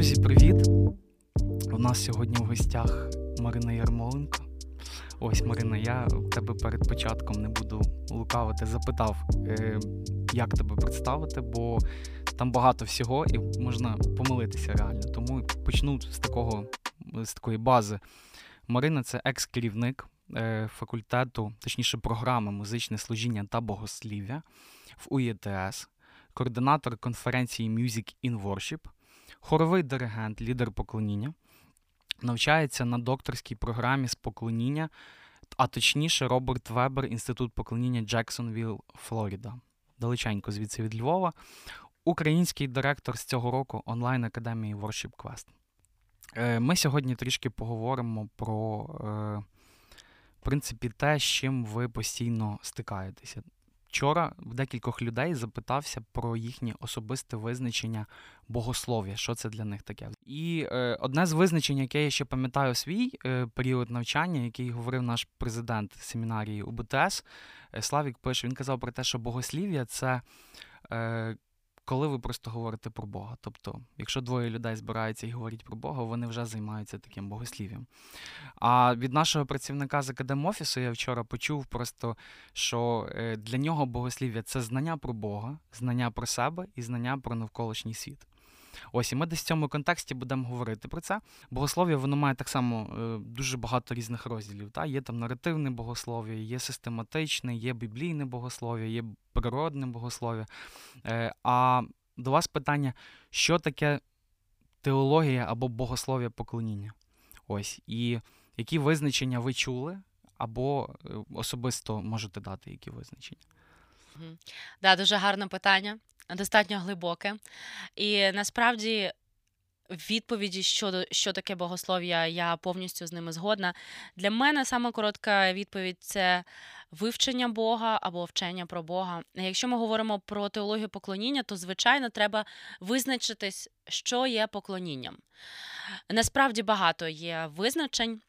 Друзі, привіт! У нас сьогодні в гостях Марина Ярмоленко. Ось, Марина, я тебе перед початком не буду лукавити, запитав, е, як тебе представити, бо там багато всього і можна помилитися реально. Тому почну з такого, з такої бази. Марина це екс-керівник е, факультету, точніше, програми музичне служіння та богослів'я в УЄТС, координатор конференції Music in Worship, хоровий диригент, лідер поклоніння. Навчається на докторській програмі з поклоніння, а точніше, Роберт Вебер, інститут поклоніння Джексонвіл, Флоріда. Далеченько звідси від Львова. Український директор з цього року онлайн академії Worship Quest. Е, ми сьогодні трішки поговоримо про е, в принципі, те, з чим ви постійно стикаєтеся. Вчора в декількох людей запитався про їхнє особисте визначення богослов'я, що це для них таке. І е, одне з визначень, яке я ще пам'ятаю свій е, період навчання, який говорив наш президент семінарії УБТС, е, Славік пише, він казав про те, що богослів'я це е, коли ви просто говорите про Бога. Тобто, якщо двоє людей збираються і говорять про Бога, вони вже займаються таким богослів'ям. А від нашого працівника з академофісу я вчора почув просто, що е, для нього богослів'я це знання про Бога, знання про себе і знання про навколишній світ. Ось і ми десь в цьому контексті будемо говорити про це. Богослов'я воно має так само е, дуже багато різних розділів. Та? Є там наративне богослов'я, є систематичне, є біблійне богослов'я, є природне богослов'я. Е, а до вас питання, що таке теологія або богослов'я поклоніння? Ось. І які визначення ви чули, або е, особисто можете дати які визначення? Так, да, дуже гарне питання достатньо глибоке. І насправді. Відповіді щодо що таке богослов'я, я повністю з ними згодна. Для мене саме коротка відповідь це вивчення Бога або вчення про Бога. Якщо ми говоримо про теологію поклоніння, то звичайно треба визначитись, що є поклонінням. Насправді багато є визначень.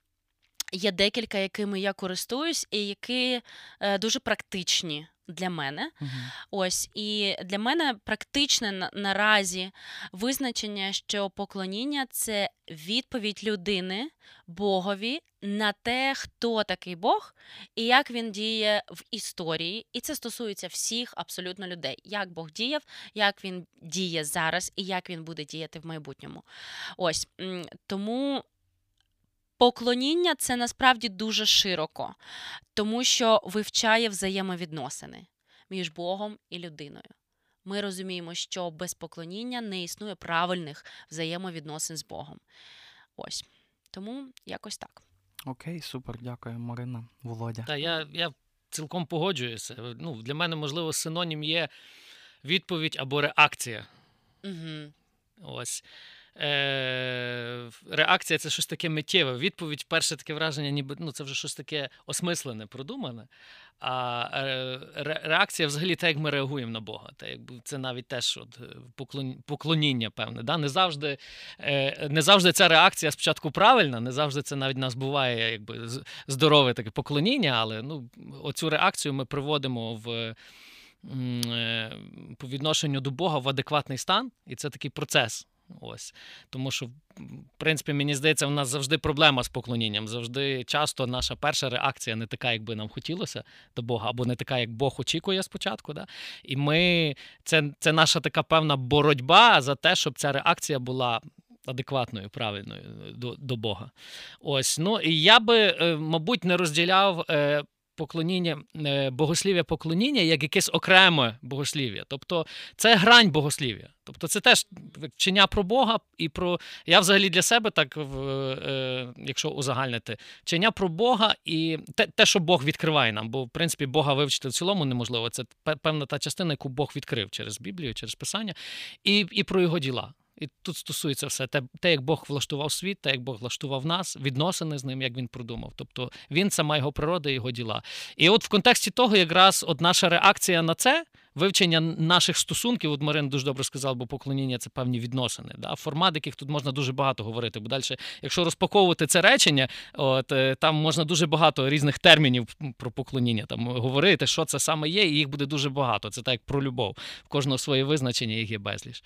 Є декілька, якими я користуюсь, і які е, дуже практичні для мене. Угу. Ось і для мене практичне на, наразі визначення, що поклоніння це відповідь людини Богові на те, хто такий Бог і як він діє в історії. І це стосується всіх абсолютно людей. Як Бог діяв, як він діє зараз і як він буде діяти в майбутньому. Ось тому. Поклоніння це насправді дуже широко, тому що вивчає взаємовідносини між Богом і людиною. Ми розуміємо, що без поклоніння не існує правильних взаємовідносин з Богом. Ось тому якось так. Окей, супер, дякую, Марина, Володя. Так, я я цілком погоджуюся. Ну, Для мене, можливо, синонім є відповідь або реакція. Угу. Ось е, реакція це щось таке миттєве. Відповідь, перше таке враження, ніби ну, це вже щось таке осмислене, продумане. А е, реакція взагалі те, як ми реагуємо на Бога. Та якби це навіть теж от е, поклоніння, певне. Да? Не завжди не завжди ця реакція спочатку правильна, не завжди це навіть нас буває якби здорове таке поклоніння, але ну, оцю реакцію ми приводимо в. По відношенню до Бога в адекватний стан, і це такий процес. Ось тому, що в принципі мені здається, у нас завжди проблема з поклонінням. Завжди часто наша перша реакція не така, як би нам хотілося до Бога, або не така, як Бог очікує спочатку. Да? І ми це, це наша така певна боротьба за те, щоб ця реакція була. Адекватною, правильною до до Бога. Ось, ну і я би, е, мабуть, не розділяв е, поклоніння, е, богослів'я поклоніння як якесь окреме богослів'я. Тобто це грань богослів'я. Тобто це теж вчення про Бога і про. Я взагалі для себе, так, е, якщо узагальнити, вчення про Бога і те, те, що Бог відкриває нам. Бо, в принципі, Бога вивчити в цілому неможливо. Це певна та частина, яку Бог відкрив через Біблію, через Писання, і, і про його діла. І тут стосується все те, те, як Бог влаштував світ, те, як Бог влаштував нас, відносини з ним, як він продумав. Тобто він сама його природа, його діла. І от в контексті того, якраз от наша реакція на це вивчення наших стосунків. От Марин дуже добре сказав, бо поклоніння це певні відносини. Да? Формат, яких тут можна дуже багато говорити. Бо далі, якщо розпаковувати це речення, от е, там можна дуже багато різних термінів про поклоніння там говорити, що це саме є, і їх буде дуже багато. Це так як про любов. В кожного своє визначення їх є безліч.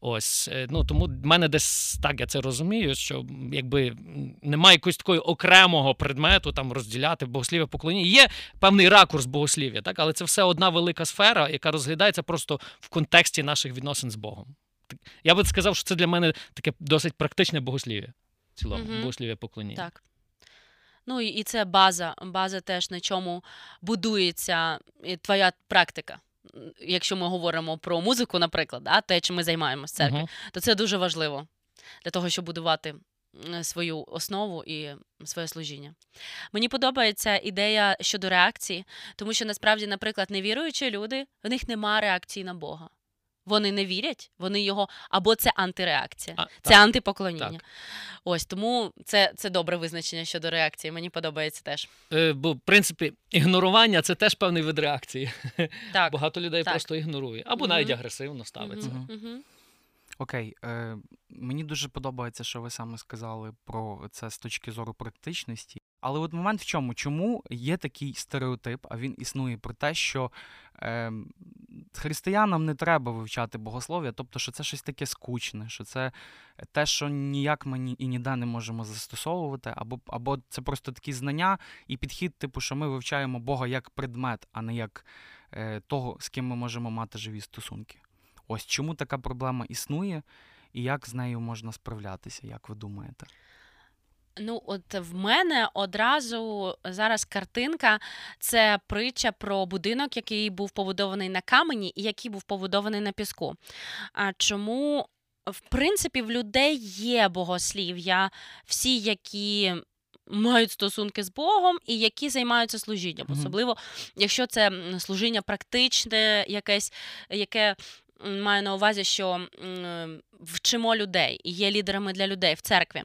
Ось е, ну тому в мене десь так я це розумію, що якби немає якогось такого окремого предмету там розділяти богослів'я поклоніння. Є певний ракурс богослів'я, так але це все одна велика сфера, яка розглядається просто в контексті наших відносин з Богом. Я би сказав, що це для мене таке досить практичне богослів'я. В цілому, Мгм. богослів'я поклоніння. Так. Ну і це база, база теж на чому будується твоя практика. Якщо ми говоримо про музику, наприклад, да, те, чим ми займаємося в церкві, Мгм. то це дуже важливо для того, щоб будувати свою основу і своє служіння. Мені подобається ідея щодо реакції, тому що насправді, наприклад, невіруючі люди, в них нема реакції на Бога. Вони не вірять, вони його або це антиреакція, А, це так. антипоклоніння. так. Ось тому це, це добре визначення щодо реакції. Мені подобається теж. Е, Бо, в принципі, ігнорування це теж певний вид реакції. Так. Багато людей так. просто ігнорує, або Мгм. навіть агресивно ставиться. Мгм, Мгм. Окей, е, мені дуже подобається, що ви саме сказали про це з точки зору практичності. Але от момент в чому? Чому є такий стереотип, а він існує про те, що е, християнам не треба вивчати богослов'я, тобто, що це щось таке скучне, що це те, що ніяк ми ні, і ніде не можемо застосовувати, або, або це просто такі знання і підхід, типу, що ми вивчаємо Бога як предмет, а не як е, того, з ким ми можемо мати живі стосунки. Ось чому така проблема існує, і як з нею можна справлятися, як ви думаєте? Ну, от в мене одразу зараз картинка це притча про будинок, який був побудований на камені і який був побудований на піску. А чому, в принципі, в людей є богослів'я, всі, які. Мають стосунки з Богом і які займаються служінням, особливо якщо це служіння практичне, якесь, яке маю на увазі, що вчимо людей і є лідерами для людей в церкві.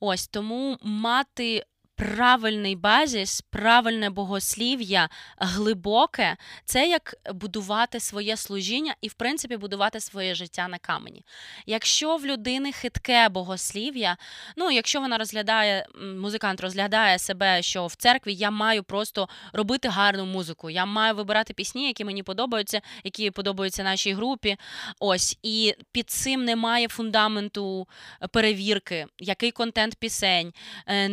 Ось тому мати правильний базіс, правильне богослів'я, глибоке це як будувати своє служіння і, в принципі, будувати своє життя на камені. Якщо в людини хитке богослів'я, ну якщо вона розглядає, музикант розглядає себе, що в церкві я маю просто робити гарну музику, я маю вибирати пісні, які мені подобаються, які подобаються нашій групі. Ось і під цим немає фундаменту перевірки, який контент пісень, е,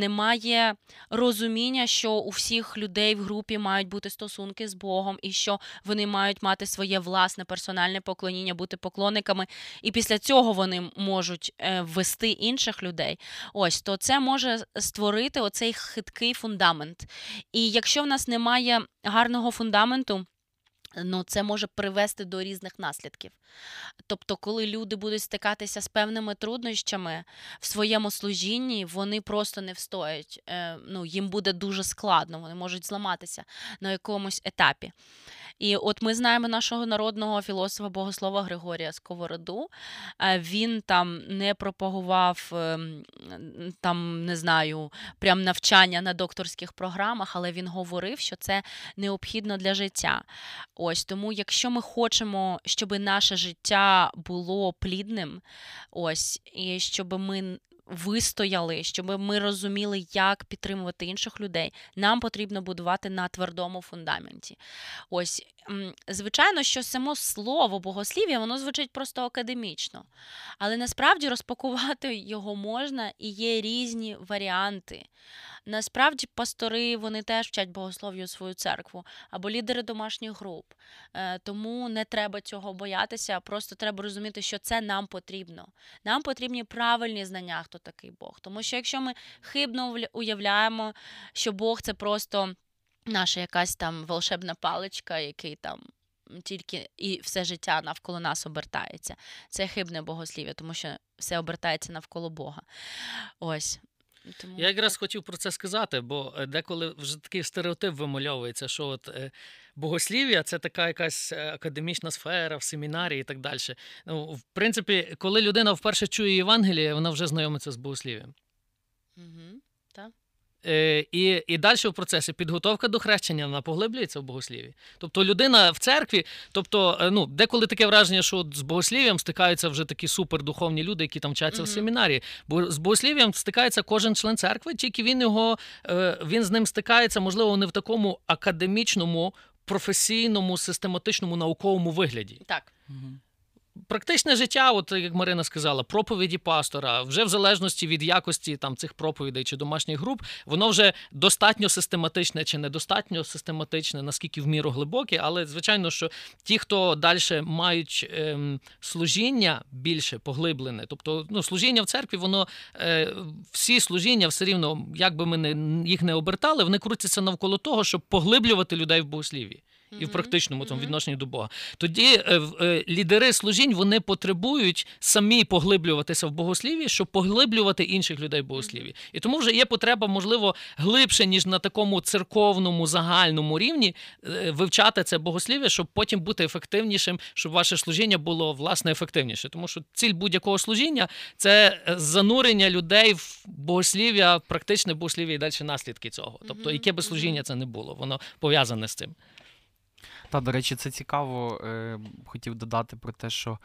розуміння, що у всіх людей в групі мають бути стосунки з Богом, і що вони мають мати своє власне персональне поклоніння, бути поклонниками, і після цього вони можуть е, ввести інших людей. Ось то це може створити оцей хиткий фундамент. І якщо в нас немає гарного фундаменту. Ну, це може привести до різних наслідків. Тобто, коли люди будуть стикатися з певними труднощами в своєму служінні, вони просто не встоять. Е, ну, їм буде дуже складно, вони можуть зламатися на якомусь етапі. І от ми знаємо нашого народного філософа богослова Григорія Сковороду. Він там не пропагував ем, там, не знаю, прям навчання на докторських програмах, але він говорив, що це необхідно для життя. Ось тому, якщо ми хочемо, щоб наше життя було плідним, ось, і щоб ми вистояли, щоб ми розуміли, як підтримувати інших людей, нам потрібно будувати на твердому фундаменті. Ось, звичайно, що само слово богослів'я, воно звучить просто академічно, але насправді розпакувати його можна і є різні варіанти. Насправді, пастори вони теж вчать богослов'ю свою церкву або лідери домашніх груп. Е, Тому не треба цього боятися, просто треба розуміти, що це нам потрібно. Нам потрібні правильні знання, хто такий Бог. Тому що якщо ми хибно уявляємо, що Бог це просто наша якась там волшебна паличка, який там. Тільки і все життя навколо нас обертається. Це хибне богослів'я, тому що все обертається навколо Бога. Ось. Тому Я якраз хотів про це сказати, бо е, деколи вже такий стереотип вимальовується, що от е, богослів'я це така якась е, академічна сфера в семінарі і так далі. Ну, в принципі, коли людина вперше чує Євангеліє, вона вже знайомиться з богослів'ям. Мгм. Так. Е, І і далі в процесі підготовка до хрещення вона поглиблюється в богосліві. Тобто людина в церкві, тобто, е, ну, деколи таке враження, що з богослів'ям стикаються вже такі супердуховні люди, які там вчаться Мгм. в семінарі. Бо з богослів'ям стикається кожен член церкви, тільки він його е, він з ним стикається, можливо, не в такому академічному, професійному, систематичному науковому вигляді. Так. Мгм. Практичне життя, от як Марина сказала, проповіді пастора, вже в залежності від якості там цих проповідей чи домашніх груп, воно вже достатньо систематичне чи недостатньо систематичне, наскільки в міру глибоке. Але звичайно, що ті, хто далі мають ем, служіння більше поглиблене, тобто ну, служіння в церкві, воно е, всі служіння все рівно, як би ми не, їх не обертали, вони крутяться навколо того, щоб поглиблювати людей в богослів'ї і в практичному тому відношенні до Бога. Тоді е, е, лідери служінь вони потребують самі поглиблюватися в богослів'ї, щоб поглиблювати інших людей в богослів'ї. І тому вже є потреба, можливо, глибше, ніж на такому церковному загальному рівні е, вивчати це богослів'я, щоб потім бути ефективнішим, щоб ваше служіння було власне ефективніше. Тому що ціль будь-якого служіння це занурення людей в богослів'я, практичне богослів'я і далі наслідки цього. Тобто, яке би служіння це не було, воно пов'язане з цим. Та, до речі, це цікаво. Е, хотів додати про те, що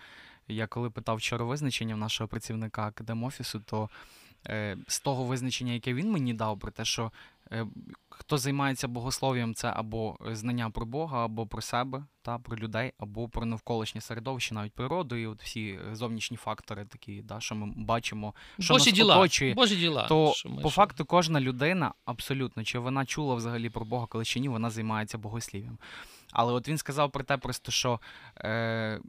я коли питав вчора визначення в нашого працівника академофісу, то е, з того визначення, яке він мені дав, про те, що е, хто займається богослов'ям, це або знання про Бога, або про себе, та, про людей, або про навколишнє середовище, навіть природу, і от всі зовнішні фактори, такі, да, що ми бачимо, що Божі нас діла. оточує. Божі діла. То що ми- по що- факту кожна людина, абсолютно, чи вона чула взагалі про Бога, коли чи ні, вона займається богослів'ям. Але от він сказав про те, просто що е,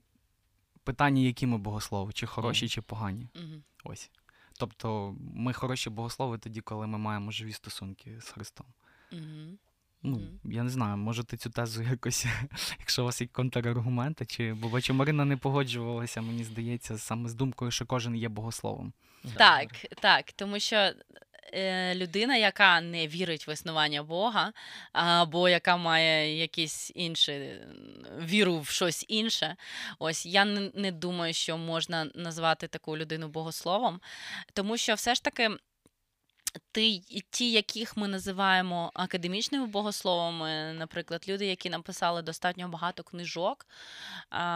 питання, які ми богослови, чи хороші, Мгм. чи погані. Мгм. Ось. Тобто ми хороші богослови тоді, коли ми маємо живі стосунки з Христом. Мгм. Ну, Мгм. я не знаю, можете цю тезу якось, якщо у вас є контраргументи, чи бо бачу, Марина не погоджувалася, мені здається, саме з думкою, що кожен є богословом. Так, так, тому що людина, яка не вірить в існування Бога, або яка має якісь інші е, віру в щось інше, ось я не думаю, що можна назвати таку людину богословом, тому що все ж таки. Ті, яких ми називаємо академічними богословами, наприклад, люди, які написали достатньо багато книжок,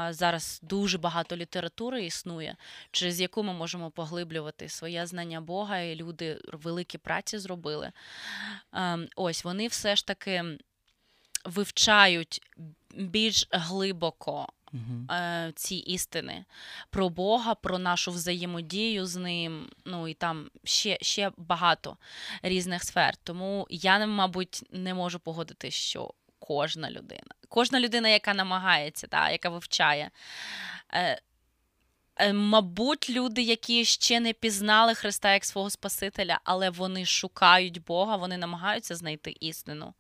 зараз дуже багато літератури існує, через яку ми можемо поглиблювати своє знання Бога, і люди великі праці зробили. Ем, Ось вони все ж таки вивчають більш глибоко Угу. ці істини про Бога, про нашу взаємодію з ним. Ну і там ще, ще багато різних сфер. Тому я, мабуть, не можу погодити, що кожна людина, кожна людина, яка намагається, та, яка вивчає. Е, Мабуть, люди, які ще не пізнали Христа як свого Спасителя, але вони шукають Бога, вони намагаються знайти істину.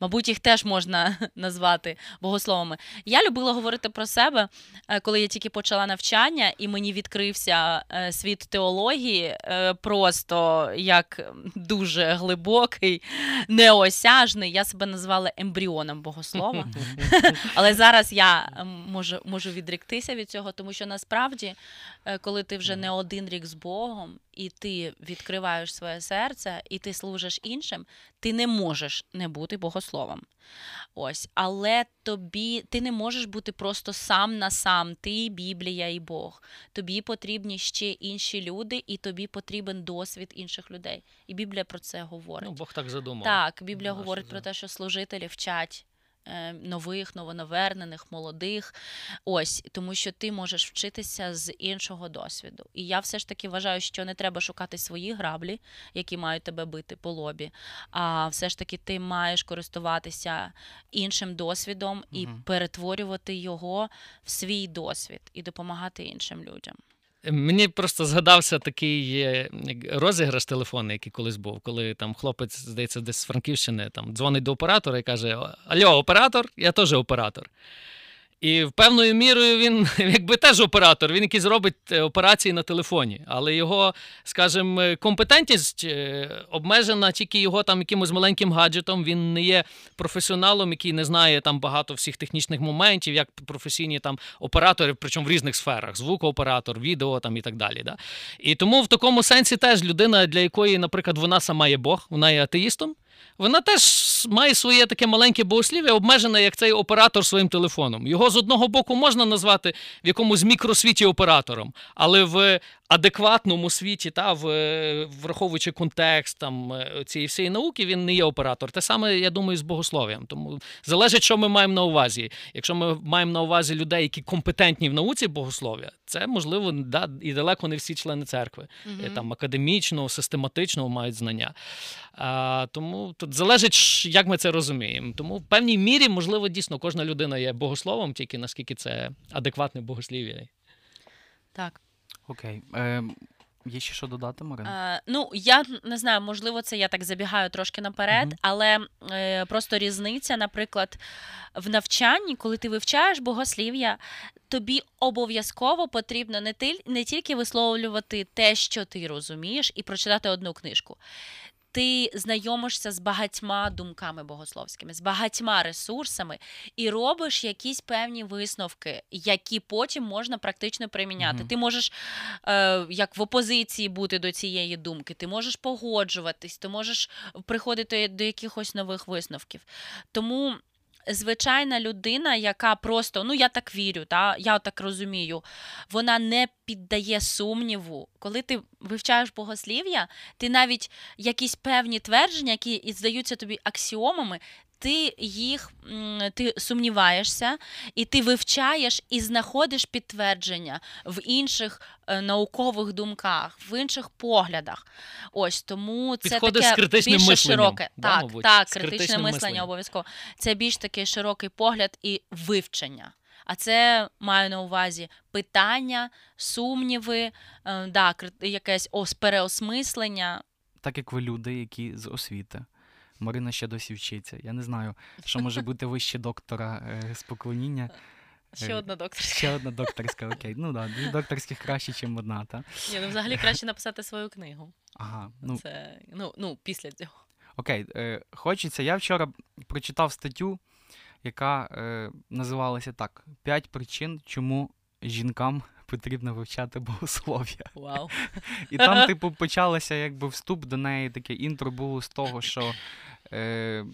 Мабуть, їх теж можна назвати богословами. Я любила говорити про себе, е, коли я тільки почала навчання, і мені відкрився е, світ теології е, просто як дуже глибокий, неосяжний. Я себе назвала ембріоном богослова. Але зараз я можу, можу відріктися від цього, тому що насправді, е, коли ти вже не один рік з Богом, і ти відкриваєш своє серце, і ти служиш іншим, ти не можеш не бути богословом. Ось, але тобі ти не можеш бути просто сам на сам. Ти Біблія і Бог. Тобі потрібні ще інші люди, і тобі потрібен досвід інших людей. І Біблія про це говорить. Ну, Бог так задумав. Так, Біблія Наше говорить за- про те, що служителі вчать е, нових, новонавернених, молодих. Ось, тому що ти можеш вчитися з іншого досвіду. І я все ж таки вважаю, що не треба шукати свої граблі, які мають тебе бити по лобі. А все ж таки ти маєш користуватися іншим досвідом і Мгм. перетворювати його в свій досвід і допомагати іншим людям. Мені просто згадався такий е, розіграш телефонний, який колись був, коли там хлопець, здається, десь з Франківщини там дзвонить до оператора і каже: Альо, оператор, я теж оператор. І певною мірою він якби теж оператор, він якийсь робить е, операції на телефоні, але його, скажімо, е, компетентність е, обмежена тільки його там якимось маленьким гаджетом. Він не є професіоналом, який не знає там багато всіх технічних моментів, як професійні там оператори, причому в різних сферах: звукооператор, відео там і так далі. Да? І тому в такому сенсі теж людина, для якої, наприклад, вона сама є Бог, вона є атеїстом. Вона теж має своє таке маленьке богослів'я, обмежене як цей оператор своїм телефоном. Його з одного боку можна назвати в якомусь мікросвіті оператором, але в адекватному світі, та в враховуючи контекст там е, цієї всієї науки, він не є оператор. Те саме, я думаю, з богослов'ям. Тому залежить, що ми маємо на увазі. Якщо ми маємо на увазі людей, які компетентні в науці богослов'я, це можливо да, і далеко не всі члени церкви, mm там академічного, систематичного мають знання. А, Тому тут залежить, як ми це розуміємо. Тому в певній мірі, можливо, дійсно кожна людина є богословом, тільки наскільки це адекватне богослів'я. Так. Окей. Е, Є ще що додати, Марина? Е, ну, я не знаю, можливо, це я так забігаю трошки наперед, угу. але е, просто різниця, наприклад, в навчанні, коли ти вивчаєш богослів'я, тобі обов'язково потрібно не, ти, не тільки висловлювати те, що ти розумієш, і прочитати одну книжку ти знайомишся з багатьма думками богословськими, з багатьма ресурсами і робиш якісь певні висновки, які потім можна практично приміняти. mm Ти можеш е, як в опозиції бути до цієї думки, ти можеш погоджуватись, ти можеш приходити до якихось нових висновків. Тому звичайна людина, яка просто, ну я так вірю, та, я так розумію, вона не піддає сумніву. Коли ти вивчаєш богослів'я, ти навіть якісь певні твердження, які здаються тобі аксіомами, ти їх ти сумніваєшся, і ти вивчаєш і знаходиш підтвердження в інших е, наукових думках, в інших поглядах. Ось тому це Підходиш таке з критичним більше мисленням, широке. да, так, мабуть? так, критичне мислення обов'язково. Це більш такий широкий погляд і вивчення. А це маю на увазі питання, сумніви, е, да, якесь ос- переосмислення. Так як ви люди, які з освіти. Марина ще досі вчиться. Я не знаю, що може бути вище доктора е, з поклоніння. Ще Е, одна докторська. Ще одна докторська, окей. Ну так, да, дві докторських краще, ніж одна, так? Ні, ну взагалі краще написати свою книгу. Ага. Ну, Це, ну, ну після цього. Окей, е, хочеться. Я вчора прочитав статтю, яка е, називалася так: П'ять причин, чому жінкам потрібно вивчати богослов'я. Вау. І там, типу, почалося якби вступ до неї, таке інтро було з того, що е,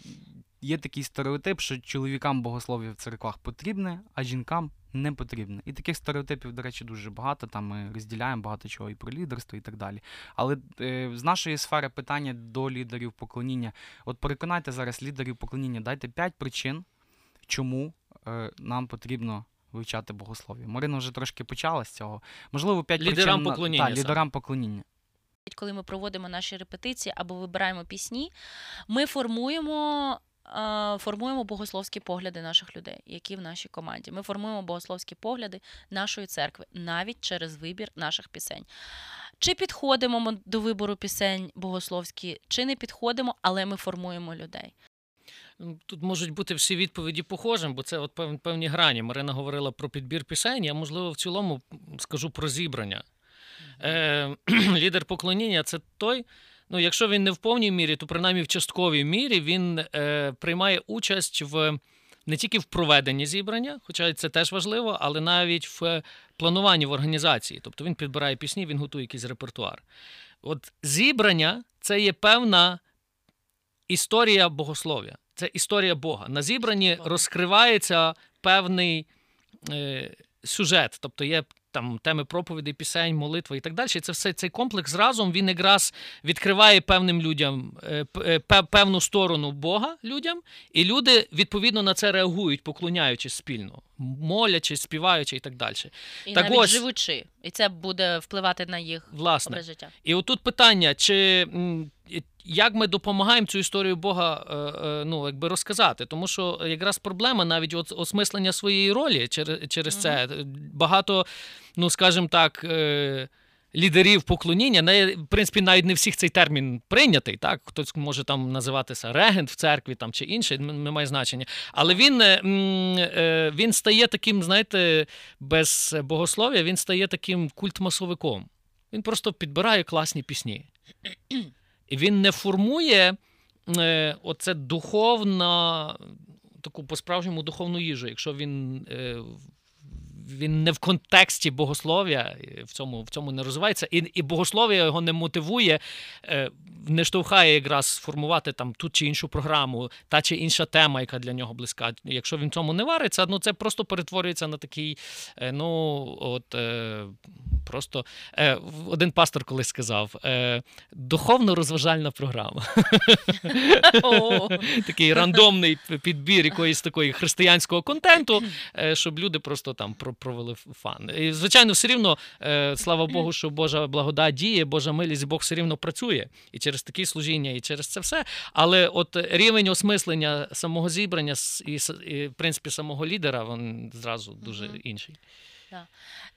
є такий стереотип, що чоловікам богослов'я в церквах потрібне, а жінкам не потрібне. І таких стереотипів, до речі, дуже багато. Там ми розділяємо багато чого і про лідерство, і так далі. Але е, з нашої сфери питання до лідерів поклоніння: от переконайте зараз лідерів поклоніння, дайте п'ять причин, чому е, нам потрібно вивчати богослов'я. Марина вже трошки почала з цього. Можливо, п'ять лідерам причин поклоніння. та, лідерам поклоніння. Коли ми проводимо наші репетиції або вибираємо пісні, ми формуємо. Формуємо богословські погляди наших людей, які в нашій команді. Ми формуємо богословські погляди нашої церкви навіть через вибір наших пісень. Чи підходимо ми до вибору пісень богословські, чи не підходимо, але ми формуємо людей. Тут можуть бути всі відповіді похожим, бо це от певні грані. Марина говорила про підбір пісень. Я можливо в цілому скажу про зібрання. Е, Лідер поклоніння це той. Ну, якщо він не в повній мірі, то принаймні в частковій мірі він е, приймає участь в не тільки в проведенні зібрання, хоча це теж важливо, але навіть в плануванні в організації. Тобто він підбирає пісні, він готує якийсь репертуар. От зібрання це є певна історія богослов'я це історія Бога. На зібранні розкривається певний е, сюжет, тобто є там теми проповідей, пісень, молитви і так далі. Це все цей комплекс разом він якраз відкриває певним людям е, е, певну сторону Бога людям, і люди відповідно на це реагують, поклоняючись спільно, молячись, співаючи і так далі. І так навіть ось, живучи, і це буде впливати на їх власне. образ життя. І отут питання, чи як ми допомагаємо цю історію Бога е, е, ну, якби розказати? Тому що якраз проблема навіть от осмислення своєї ролі через через це багато, ну скажімо так. Лідерів поклоніння. Не, в принципі, навіть не всіх цей термін прийнятий. Так, хтось може там називатися регент в церкві там чи інше, не має значення. Але він е, е, він стає таким, знаєте, без богослов'я, він стає таким культмасовиком. Він просто підбирає класні пісні. І він не формує е, оце духовна, таку по-справжньому духовну їжу, якщо він він не в контексті богослов'я, в цьому в цьому не розвивається, і і богослов'я його не мотивує, е, не штовхає якраз сформувати там ту чи іншу програму, та чи інша тема, яка для нього близька. Якщо він в цьому не вариться, ну це просто перетворюється на такий, е, ну от е, просто один пастор колись сказав: духовно-розважальна програма. Такий рандомний підбір якоїсь такої християнського контенту, щоб люди просто там провели фан. І, Звичайно, все рівно, е, слава Богу, що Божа благода діє, Божа милість, Бог все рівно працює і через такі служіння, і через це все. Але от рівень осмислення самого зібрання і, і в принципі, самого лідера, він зразу дуже інший. Да.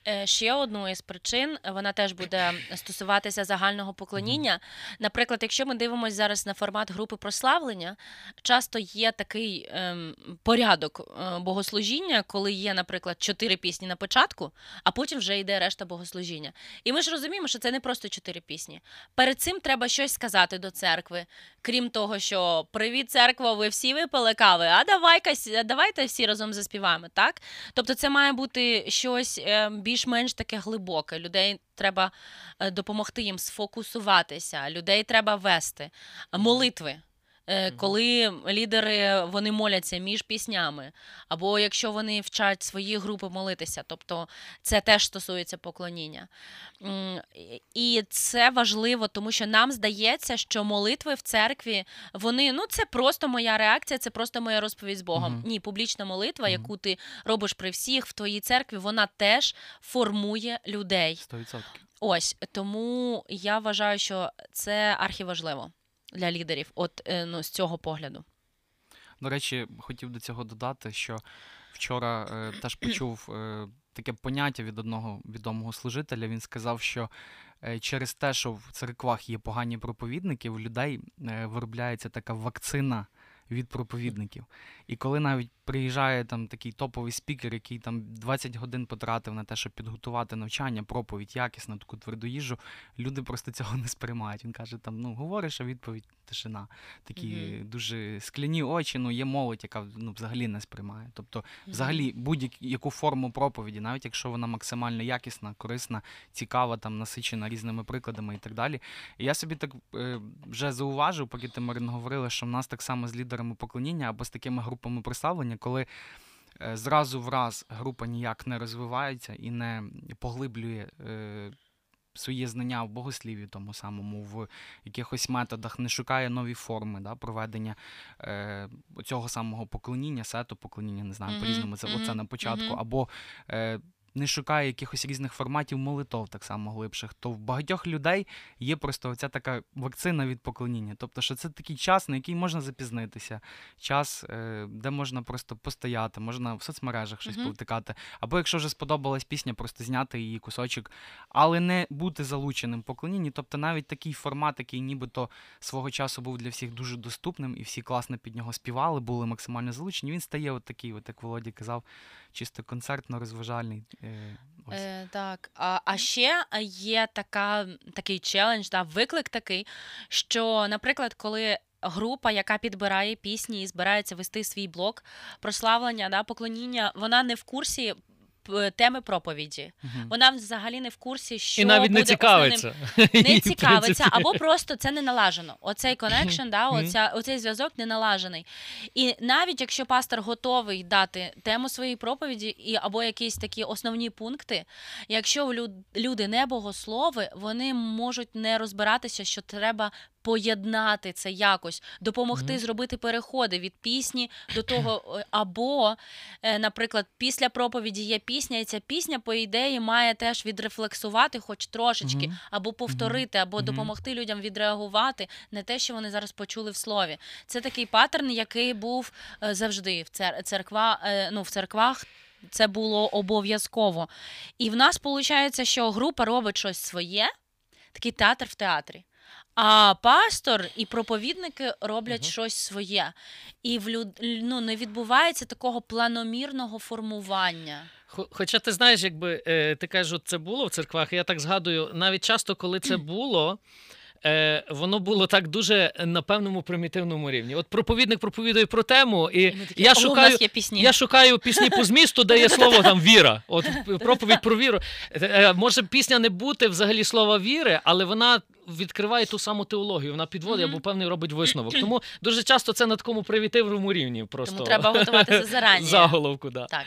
Е, ще одну із причин вона теж буде стосуватися загального поклоніння. Наприклад, якщо ми дивимося зараз на формат групи прославлення, часто є такий ем, порядок е, богослужіння, коли є, наприклад, чотири пісні на початку, а потім вже йде решта богослужіння. І ми ж розуміємо, що це не просто чотири пісні. Перед цим треба щось сказати до церкви, крім того, що привіт, церква, ви всі випили кави, а давай-ка, давайте всі разом заспіваємо. так? Тобто, це має бути щось ем, більш більш-менш таке глибоке. Людей треба е, допомогти їм сфокусуватися, людей треба вести. Молитви. Е, коли лідери вони моляться між піснями, або якщо вони вчать свої групи молитися, тобто це теж стосується поклоніння. І це важливо, тому що нам здається, що молитви в церкві вони ну це просто моя реакція, це просто моя розповідь з Богом. Ні, публічна молитва, яку ти робиш при всіх в твоїй церкві, вона теж формує людей. 100%. Ось тому я вважаю, що це архіважливо для лідерів, от е, ну, з цього погляду. До речі, хотів до цього додати, що вчора е, теж почув е, таке поняття від одного відомого служителя. Він сказав, що е, через те, що в церквах є погані проповідники, у людей е, виробляється така вакцина від проповідників. І коли навіть приїжджає там такий топовий спікер, який там 20 годин потратив на те, щоб підготувати навчання, проповідь, якісну, таку тверду їжу, люди просто цього не сприймають. Він каже, там, ну, говориш, а відповідь тишина. Такі mm-hmm. дуже скляні очі, ну є молодь, яка ну, взагалі не сприймає. Тобто, mm-hmm. взагалі, будь-яку форму проповіді, навіть якщо вона максимально якісна, корисна, цікава, там насичена різними прикладами і так далі. І я собі так е, вже зауважив, поки ти Марина говорила, що в нас так само з лідерами поклоніння або з такими групами прославлення, коли. Е, зразу в раз група ніяк не розвивається і не поглиблює Своє свої знання в богосліві, тому самому, в якихось методах, не шукає нові форми да, проведення е, цього самого поклоніння, сету поклоніння, не знаю, mm-hmm. по-різному це mm-hmm. оце на початку, mm-hmm. або е, не шукає якихось різних форматів молитов, так само глибших, то в багатьох людей є просто оця така вакцина від поклоніння. Тобто, що це такий час, на який можна запізнитися, час, е, де можна просто постояти, можна в соцмережах щось uh-huh. повтикати. Або якщо вже сподобалась пісня, просто зняти її кусочок, але не бути залученим в поклонінні. Тобто навіть такий формат, який нібито свого часу був для всіх дуже доступним, і всі класно під нього співали, були максимально залучені. Він стає от такий, от як Володя казав, чисто концертно-розважальний. Е, ось. Е, Так, а а ще є така, такий челендж, да, виклик такий, що, наприклад, коли. Група, яка підбирає пісні і збирається вести свій блок прославлення, да, поклоніння, вона не в курсі теми проповіді. Угу. Вона взагалі не в курсі, що і навіть буде не цікавиться. Основним... Не цікавиться, або просто це не налажено. Оцей connection, да, оця, оцей зв'язок не налажений. І навіть якщо пастор готовий дати тему своєї проповіді і або якісь такі основні пункти, якщо люди не богослови, вони можуть не розбиратися, що треба поєднати це якось, допомогти mm-hmm. зробити переходи від пісні до того, е, або, е, наприклад, після проповіді є пісня, і ця пісня, по ідеї, має теж відрефлексувати, хоч трошечки, mm-hmm. або повторити, або mm-hmm. допомогти людям відреагувати на те, що вони зараз почули в слові. Це такий паттерн, який був е, завжди в церква, ну, в церквах це було обов'язково. І в нас виходить, що група робить щось своє, такий театр в театрі. А пастор і проповідники роблять Мгм. щось своє. І в люд... ну, не відбувається такого планомірного формування. Хоча ти знаєш, якби е, ти кажеш, це було в церквах, я так згадую, навіть часто, коли це було. Е, воно було так дуже на певному примітивному рівні. От проповідник проповідує про тему, і, І такі, я шукаю, пісні. я шукаю пісні по змісту, де є слово там віра. От проповідь про віру. Е, е, Може пісня не бути взагалі слова віри, але вона відкриває ту саму теологію, вона підводить або певний робить висновок. Тому дуже часто це на такому примітивному рівні. Просто Тому треба готуватися зарані. заголовку. Да. Так.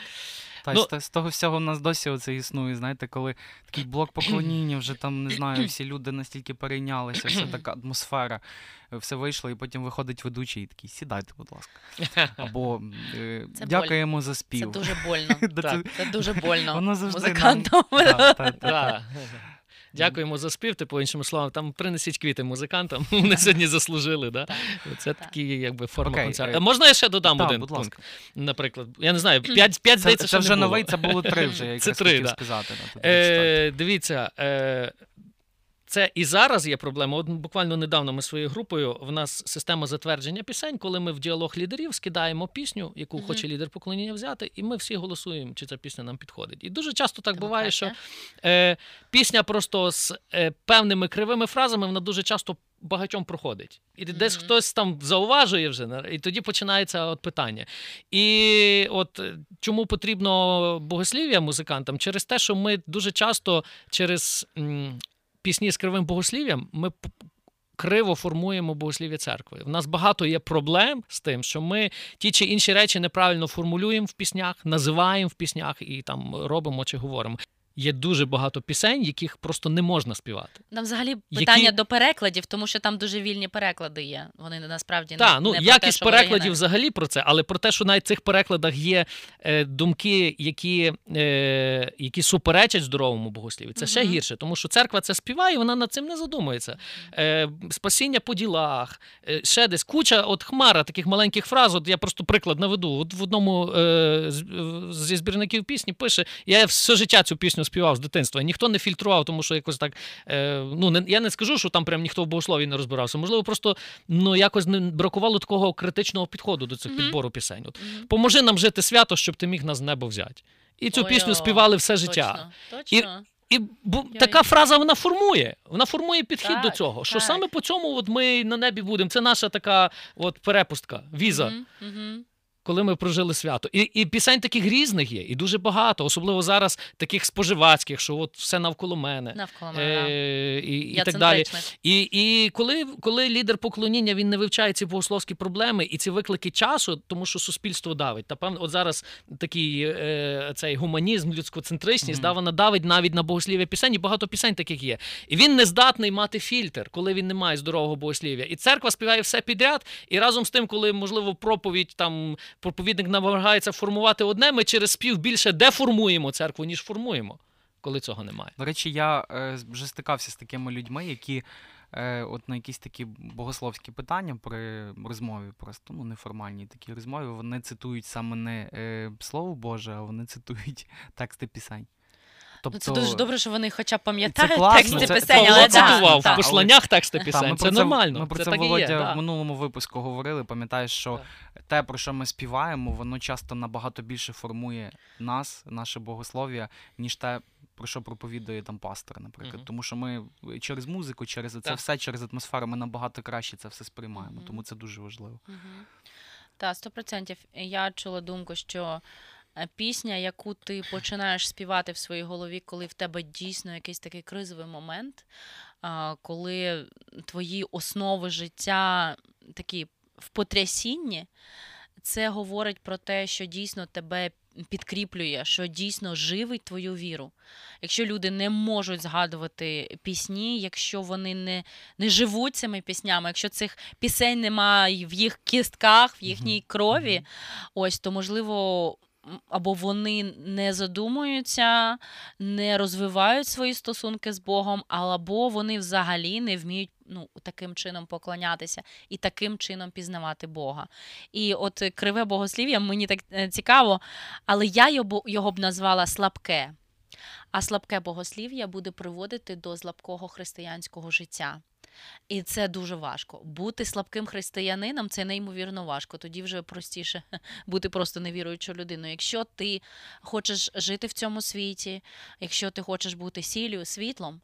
Та Ну- з, з того всього в нас досі оце існує. Знаєте, коли такий блок поклоніння, вже там не знаю, всі люди настільки перейнялися, вся така атмосфера, все вийшло, і потім виходить ведучий і такий, сідайте, будь ласка. Або е, Це дякуємо за спів. Це дуже больно. Це- Це дуже больно. Воно завжди нам- Та, та, та, та. Да. Дякуємо за спів, типу, іншими словами, там принесіть квіти музикантам. Вони сьогодні заслужили. Да? Це Так. такі, якби форма okay. концерту. е, Можна я ще додам один будь пункт? ласка. Наприклад, я не знаю, 5, 5 здається, це це вже не було. новий, це було три вже, я Це три, хотів да. сказати. Е, дивіться, е, це і зараз є проблема. От буквально недавно ми своєю групою в нас система затвердження пісень, коли ми в діалог лідерів скидаємо пісню, яку Мгм. хоче лідер поклоніння взяти, і ми всі голосуємо, чи ця пісня нам підходить. І дуже часто так буває, що е, пісня просто з е, певними кривими фразами вона дуже часто багатьом проходить. І десь хтось там зауважує вже, і тоді починається от питання. І от е, чому потрібно богослів'я музикантам? Через те, що ми дуже часто через пісні з кривим богослів'ям ми криво формуємо богослів'я церкви. У нас багато є проблем з тим, що ми ті чи інші речі неправильно формулюємо в піснях, називаємо в піснях і там робимо чи говоримо. Є дуже багато пісень, яких просто не можна співати. Там взагалі Які- питання до перекладів, тому що там дуже вільні переклади є. Вони насправді не, ну не про якість те, що перекладів оригіналі. взагалі про це, але про те, що навіть в цих перекладах є е, думки, які, е, які суперечать здоровому богослів'ю, це ще гірше, тому що церква це співає, вона над цим не задумується. Е, спасіння по ділах, е, ще десь куча, от хмара таких маленьких фраз. От я просто приклад наведу. От в одному е, зі збірників пісні пише: я все життя цю пісню співав з дитинства. і Ніхто не фільтрував, тому що якось так. Е, ну не я не скажу, що там прям ніхто в богослові не розбирався. Можливо, просто ну якось не бракувало такого критичного підходу до цих Мгм. підбору пісень. От Мгм. поможи нам жити свято, щоб ти міг нас з неба взяти. І цю Ой-о, пісню співали все життя. Точно, точно. І бу, Я- така фраза вона формує. Вона формує підхід Так, до цього. Що так. саме по цьому от ми на небі будемо. Це наша така от перепустка, віза, Мгм, мгм. Коли ми прожили свято. І, і пісень таких різних є, і дуже багато, особливо зараз таких споживацьких, що от все навколо мене. Навколо мене. Е, і, і Я так далі. І, і коли, коли лідер поклоніння він не вивчає ці богословські проблеми і ці виклики часу, тому що суспільство давить. Та певно, от зараз такий е, цей гуманізм, людськоцентричність, Мгм. да, вона давить навіть на богослів'я пісень, і багато пісень таких є. І він не здатний мати фільтр, коли він не має здорового богослів'я. І церква співає все підряд. І разом з тим, коли можливо проповідь там проповідник намагається формувати одне, ми через спів більше деформуємо церкву, ніж формуємо, коли цього немає. До речі, я е, вже стикався з такими людьми, які е, от на якісь такі богословські питання при розмові, просто ну неформальній такій розмові, вони цитують саме не е, Слово Боже, а вони цитують тексти пісень. Тобто, Ну, це дуже добре, що вони хоча б пам'ятають тексти це- пісень, Павло але цитував да, в посланнях тексти Та, пісень. це нормально. Ми про це, це, так і Володя є. в минулому випуску говорили. Пам'ятаєш, що те, про що ми співаємо, воно часто набагато більше формує нас, наше богослов'я, ніж те, про що проповідує там пастор, наприклад. Мгм. Тому що ми через музику, через це Так. все, через атмосферу, ми набагато краще це все сприймаємо. Мгм. Тому це дуже важливо. Мгм. Так, сто процентів. Я чула думку, що пісня, яку ти починаєш співати в своїй голові, коли в тебе дійсно якийсь такий кризовий момент, коли твої основи життя такі в потрясінні, це говорить про те, що дійсно тебе підкріплює, що дійсно живить твою віру. Якщо люди не можуть згадувати пісні, якщо вони не, не живуть цими піснями, якщо цих пісень немає в їх кістках, в їхній крові, ось то можливо. Або вони не задумуються, не розвивають свої стосунки з Богом, або вони взагалі не вміють ну, таким чином поклонятися і таким чином пізнавати Бога. І от криве богослів'я мені так е, цікаво, але я його, його б назвала слабке. А слабке богослів'я буде приводити до слабкого християнського життя. І це дуже важко. Бути слабким християнином це неймовірно важко. Тоді вже простіше бути просто невіруючою людиною. Якщо ти хочеш жити в цьому світі, якщо ти хочеш бути сіллю, світлом,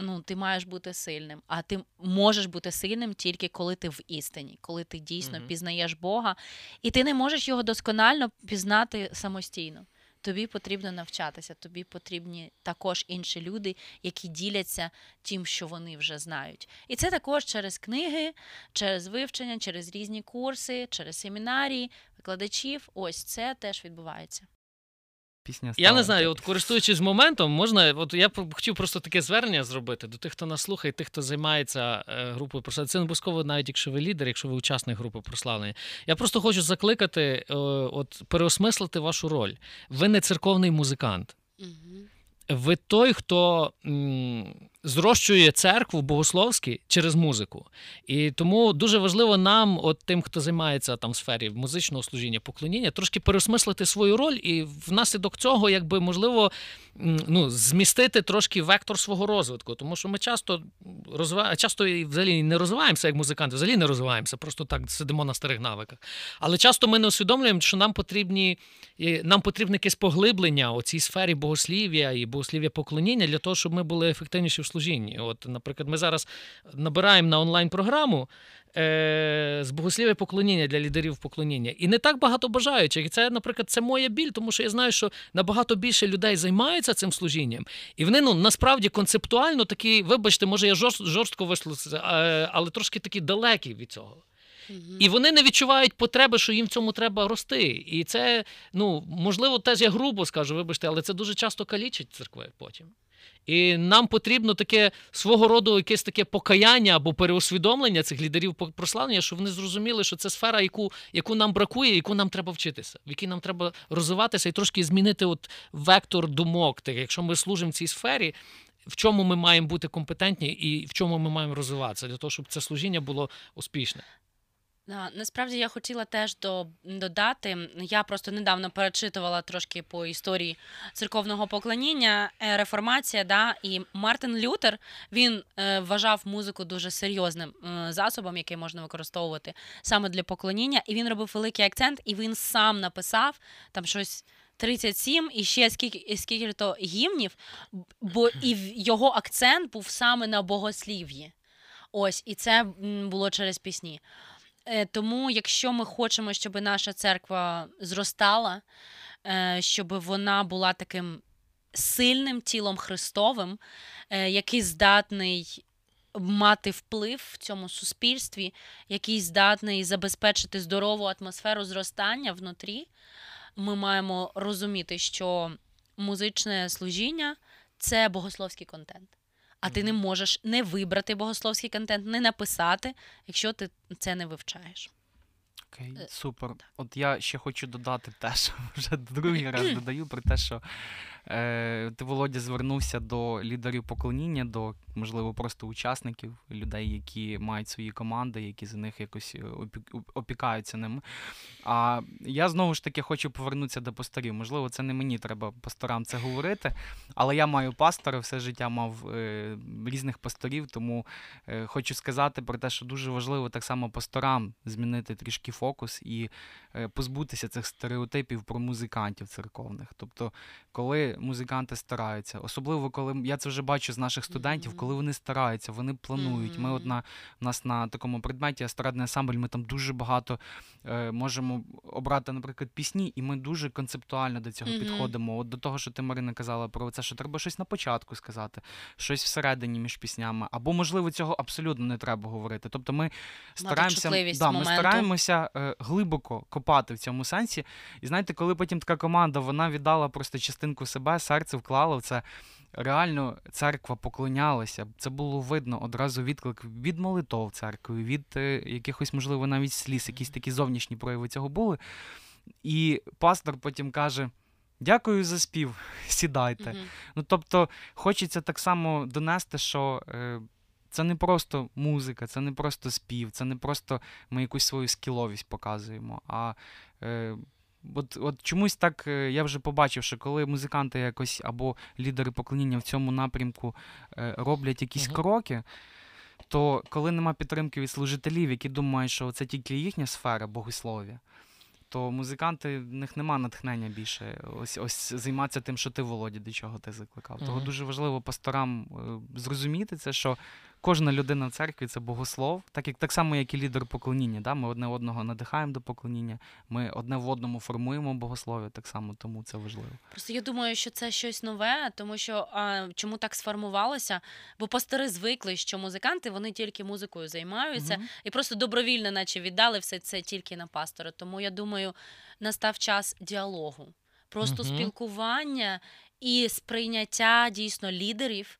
ну, ти маєш бути сильним. А ти можеш бути сильним тільки коли ти в істині, коли ти дійсно Мгм. пізнаєш Бога, і ти не можеш його досконально пізнати самостійно. Тобі потрібно навчатися, тобі потрібні також інші люди, які діляться тим, що вони вже знають. І це також через книги, через вивчення, через різні курси, через семінарії, викладачів. Ось це теж відбувається. Пісня Я не знаю, от користуючись моментом, можна, от я хотів просто таке звернення зробити до тих, хто нас слухає, тих, хто займається е, групою прославлення. Це не обов'язково, навіть якщо ви лідер, якщо ви учасник групи прославлення. Я просто хочу закликати, е, от переосмислити вашу роль. Ви не церковний музикант. Ви той, хто м, зрощує церкву богословські через музику. І тому дуже важливо нам, от тим, хто займається там в сфері музичного служіння, поклоніння, трошки переосмислити свою роль, і внаслідок цього, якби можливо, ну, змістити трошки вектор свого розвитку. Тому що ми часто розвиваємо, часто взагалі не розвиваємося як музиканти, взагалі не розвиваємося, просто так сидимо на старих навиках. Але часто ми не усвідомлюємо, що нам потрібні нам потрібне якесь поглиблення у цій сфері богослів'я і богослів'я поклоніння для того, щоб ми були ефективніші в служінні. От, наприклад, ми зараз набираємо на онлайн-програму е- з богослів'я поклоніння для лідерів поклоніння. І не так багато бажаючих. І це, наприклад, це моя біль, тому що я знаю, що набагато більше людей займаються цим служінням, і вони ну насправді концептуально такі, вибачте, може, я жорстко висловився, е, але трошки такі далекі від цього. І вони не відчувають потреби, що їм в цьому треба рости. І це, ну, можливо, теж я грубо скажу, вибачте, але це дуже часто калічить церкви потім. І нам потрібно таке свого роду якесь таке покаяння або переусвідомлення цих лідерів прославлення, щоб вони зрозуміли, що це сфера, яку, яку нам бракує, яку нам треба вчитися, в якій нам треба розвиватися і трошки змінити от вектор думок. Так, якщо ми служимо в цій сфері, в чому ми маємо бути компетентні і в чому ми маємо розвиватися, для того, щоб це служіння було успішне. Насправді я хотіла теж до, додати. Я просто недавно перечитувала трошки по історії церковного поклоніння, е, реформація. Да, І Мартин Лютер він е, вважав музику дуже серйозним е, засобом, який можна використовувати саме для поклоніння. І він робив великий акцент, і він сам написав там щось. 37 і ще скільки скільки то гімнів, бо і його акцент був саме на богослів'ї. Ось, і це було через пісні. Е, тому, якщо ми хочемо, щоб наша церква зростала, е, щоб вона була таким сильним тілом Христовим, е, який здатний мати вплив в цьому суспільстві, який здатний забезпечити здорову атмосферу зростання внутрі, ми маємо розуміти, що музичне служіння це богословський контент. А ти не можеш не вибрати богословський контент, не написати, якщо ти це не вивчаєш. Окей, супер. От я ще хочу додати теж, вже другий раз додаю про те, що е, ти, Володя, звернувся до лідерів поклоніння, до, можливо, просто учасників, людей, які мають свої команди, які за них якось е, опікаються ними. А я знову ж таки хочу повернутися до пасторів. Можливо, це не мені треба пасторам це говорити, але я маю пастора, все життя мав е, різних пасторів, тому е, хочу сказати про те, що дуже важливо так само пасторам змінити трішки фокус і е, позбутися цих стереотипів про музикантів церковних. Тобто, коли музиканти стараються, особливо коли я це вже бачу з наших студентів, mm-hmm. коли вони стараються, вони планують. Mm-hmm. Ми от на у нас на такому предметі естрадний ансамбль, ми там дуже багато е, можемо обрати, наприклад, пісні, і ми дуже концептуально до цього mm-hmm. підходимо. От до того, що ти Марина казала про це, що треба щось на початку сказати, щось всередині між піснями, або можливо цього абсолютно не треба говорити. Тобто, ми стараємося да, ми стараємося е, глибоко копати в цьому сенсі. І знаєте, коли потім така команда вона віддала просто частинку себе, серце вклала в це. Реально церква поклонялася. Це було видно одразу відклик від молитов церкви, від е, якихось, можливо, навіть сліз, якісь такі зовнішні прояви цього були. І пастор потім каже: Дякую за спів, сідайте. Mm-hmm. Ну тобто, хочеться так само донести, що. Е, це не просто музика, це не просто спів, це не просто ми якусь свою скіловість показуємо. а е, От от чомусь так е, я вже побачив, що коли музиканти якось або лідери поклоніння в цьому напрямку е, роблять якісь Мгм. кроки, то коли нема підтримки від служителів, які думають, що це тільки їхня сфера богослов'я, то музиканти в них нема натхнення більше ось ось займатися тим, що ти Володя, до чого ти закликав. Того дуже важливо пасторам е, зрозуміти це, що кожна людина в церкві це богослов, так як так само, як і лідер поклоніння. Да? Ми одне одного надихаємо до поклоніння, ми одне в одному формуємо богослов'я, так само тому це важливо. Просто я думаю, що це щось нове, тому що а, чому так сформувалося? Бо пастори звикли, що музиканти вони тільки музикою займаються Мгм. і просто добровільно, наче віддали все це тільки на пастора. Тому я думаю, настав час діалогу, просто Мгм. спілкування і сприйняття дійсно лідерів.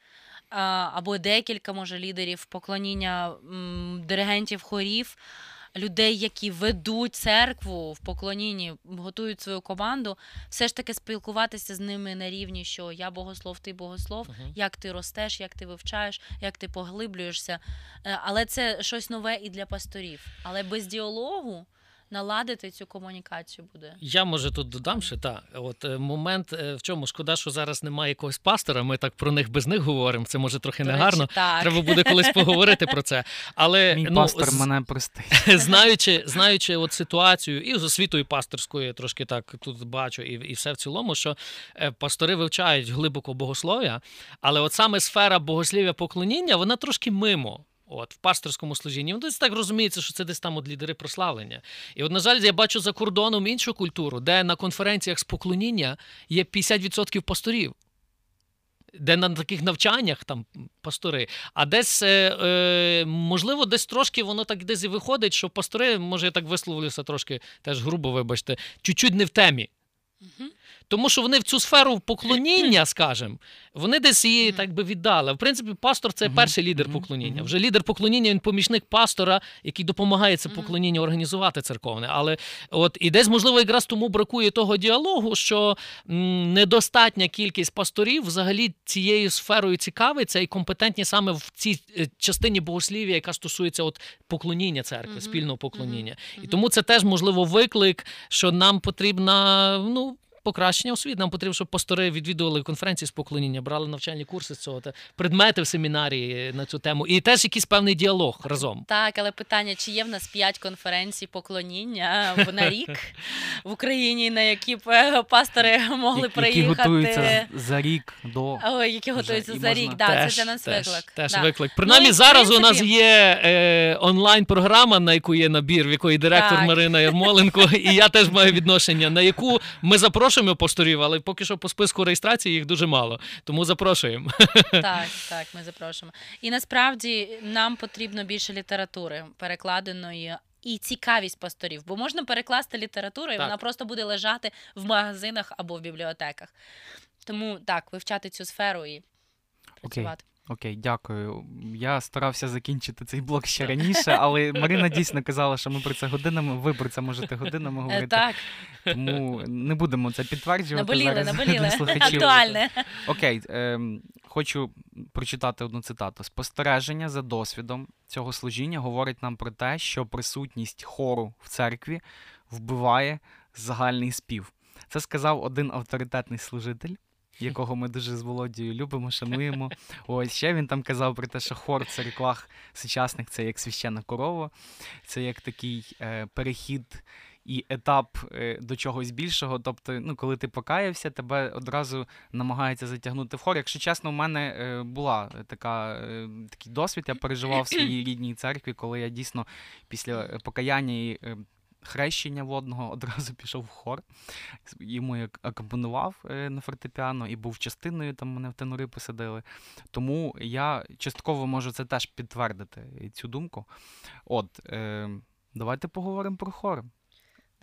Або декілька може лідерів поклоніння диригентів хорів, людей, які ведуть церкву в поклонінні, готують свою команду, все ж таки спілкуватися з ними на рівні, що я богослов, ти богослов, Мгм. як ти ростеш, як ти вивчаєш, як ти поглиблюєшся. Е, Але це щось нове і для пасторів. Але без діалогу наладити цю комунікацію буде. Я може тут додам ще та от е, момент, е, в чому шкода, що зараз немає якогось пастора. Ми так про них без них говоримо. Це може трохи До негарно. речі, так. Треба буде колись поговорити про це. Але Мій ну, пастор з- мене простить. знаючи, знаючи от ситуацію і з освітою пасторською, я трошки так тут бачу, і, і все в цілому, що е, пастори вивчають глибоко богослов'я, але от саме сфера богослів'я поклоніння, вона трошки мимо. От в пасторському служінні. Ну, десь так розуміється, що це десь там от лідери прославлення. І от, на жаль, я бачу за кордоном іншу культуру, де на конференціях з поклоніння є 50% пасторів. Де на таких навчаннях там пастори, а десь, е, е, можливо, десь трошки воно так десь і виходить, що пастори, може, я так висловлюся трошки теж грубо, вибачте, чуть-чуть не в темі. Мгм. Тому що вони в цю сферу поклоніння, скажімо, вони десь її так би віддали. В принципі, пастор це перший лідер поклоніння. Вже лідер поклоніння, він помічник пастора, який допомагає це поклоніння організувати церковне. Але от і десь, можливо, якраз тому бракує того діалогу, що недостатня кількість пасторів взагалі цією сферою цікавиться і компетентні саме в цій е, частині богослів'я, яка стосується от поклоніння церкви, спільного поклоніння. І тому це теж можливо виклик, що нам потрібна ну. Покращення освіти. Нам потрібно, щоб пастори відвідували конференції з поклоніння, брали навчальні курси з цього та предмети в семінарії на цю тему. І теж якийсь певний діалог разом. Так, але питання, чи є в нас п'ять конференцій поклоніння на рік в Україні, на які б е, пастори могли які приїхати. готуються за рік до. Ой, які готуються за рік. Да, теж, це для нас теж, виклик. Теж да. виклик. Принаймні Ну, зараз у нас є е, онлайн-програма, на яку є набір, в якої директор Так. Марина Ярмоленко, і я теж маю відношення, на яку ми запрошуємо пасторів, але поки що по списку реєстрації їх дуже мало. Тому запрошуємо. Так, так, ми запрошуємо. І насправді нам потрібно більше літератури перекладеної. І цікавість пасторів, бо можна перекласти літературу, і Так. вона просто буде лежати в магазинах або в бібліотеках. Тому так, вивчати цю сферу і працювати. Окей, дякую. Я старався закінчити цей блок ще раніше, але Марина дійсно казала, що ми про це годинами, ви про це можете годинами Е, говорити. Так, Тому не будемо це підтверджувати. наболіли, зараз наболіли. для слухачів. Актуальне. Окей, ем, хочу прочитати одну цитату. Спостереження за досвідом цього служіння говорить нам про те, що присутність хору в церкві вбиває загальний спів. Це сказав один авторитетний служитель. Якого ми дуже з Володією любимо, шануємо. Ось ще він там казав про те, що хор в церквах сучасних це як священна корова, це як такий е, перехід і етап е, до чогось більшого. Тобто, ну, коли ти покаявся, тебе одразу намагаються затягнути в хор. Якщо чесно, у мене е, була така, е, такий досвід, я переживав в своїй рідній церкві, коли я дійсно після покаяння і хрещення водного одразу пішов в хор. Йому я акомпонував е, на фортепіано і був частиною, там мене в тенори посадили. Тому я частково можу це теж підтвердити, цю думку. От, е, давайте поговоримо про хор.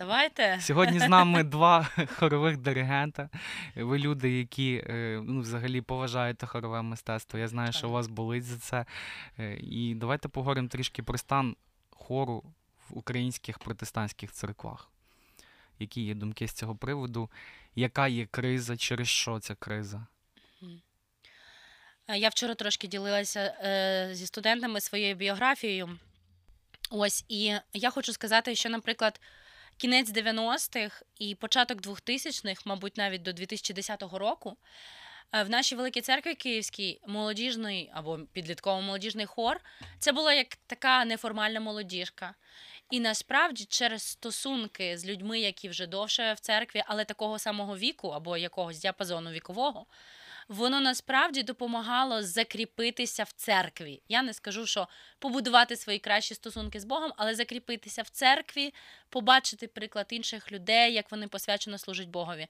Давайте. Сьогодні з нами два хорових диригента. Ви люди, які е, ну, взагалі поважаєте хорове мистецтво. Я знаю, що у вас болить за це. Е, І давайте поговоримо трішки про стан хору українських протестантських церквах. Які є думки з цього приводу? Яка є криза? Через що ця криза? Е, Я вчора трошки ділилася е, зі студентами своєю біографією. Ось, і я хочу сказати, що, наприклад, кінець 90-х і початок 2000-х, мабуть, навіть до 2010 року, е, в нашій великій церкві Київській молодіжний або підлітково-молодіжний хор це була як така неформальна молодіжка. І насправді через стосунки з людьми, які вже довше в церкві, але такого самого віку або якогось діапазону вікового, воно насправді допомагало закріпитися в церкві. Я не скажу, що побудувати свої кращі стосунки з Богом, але закріпитися в церкві, побачити приклад інших людей, як вони посвячено служать Богові.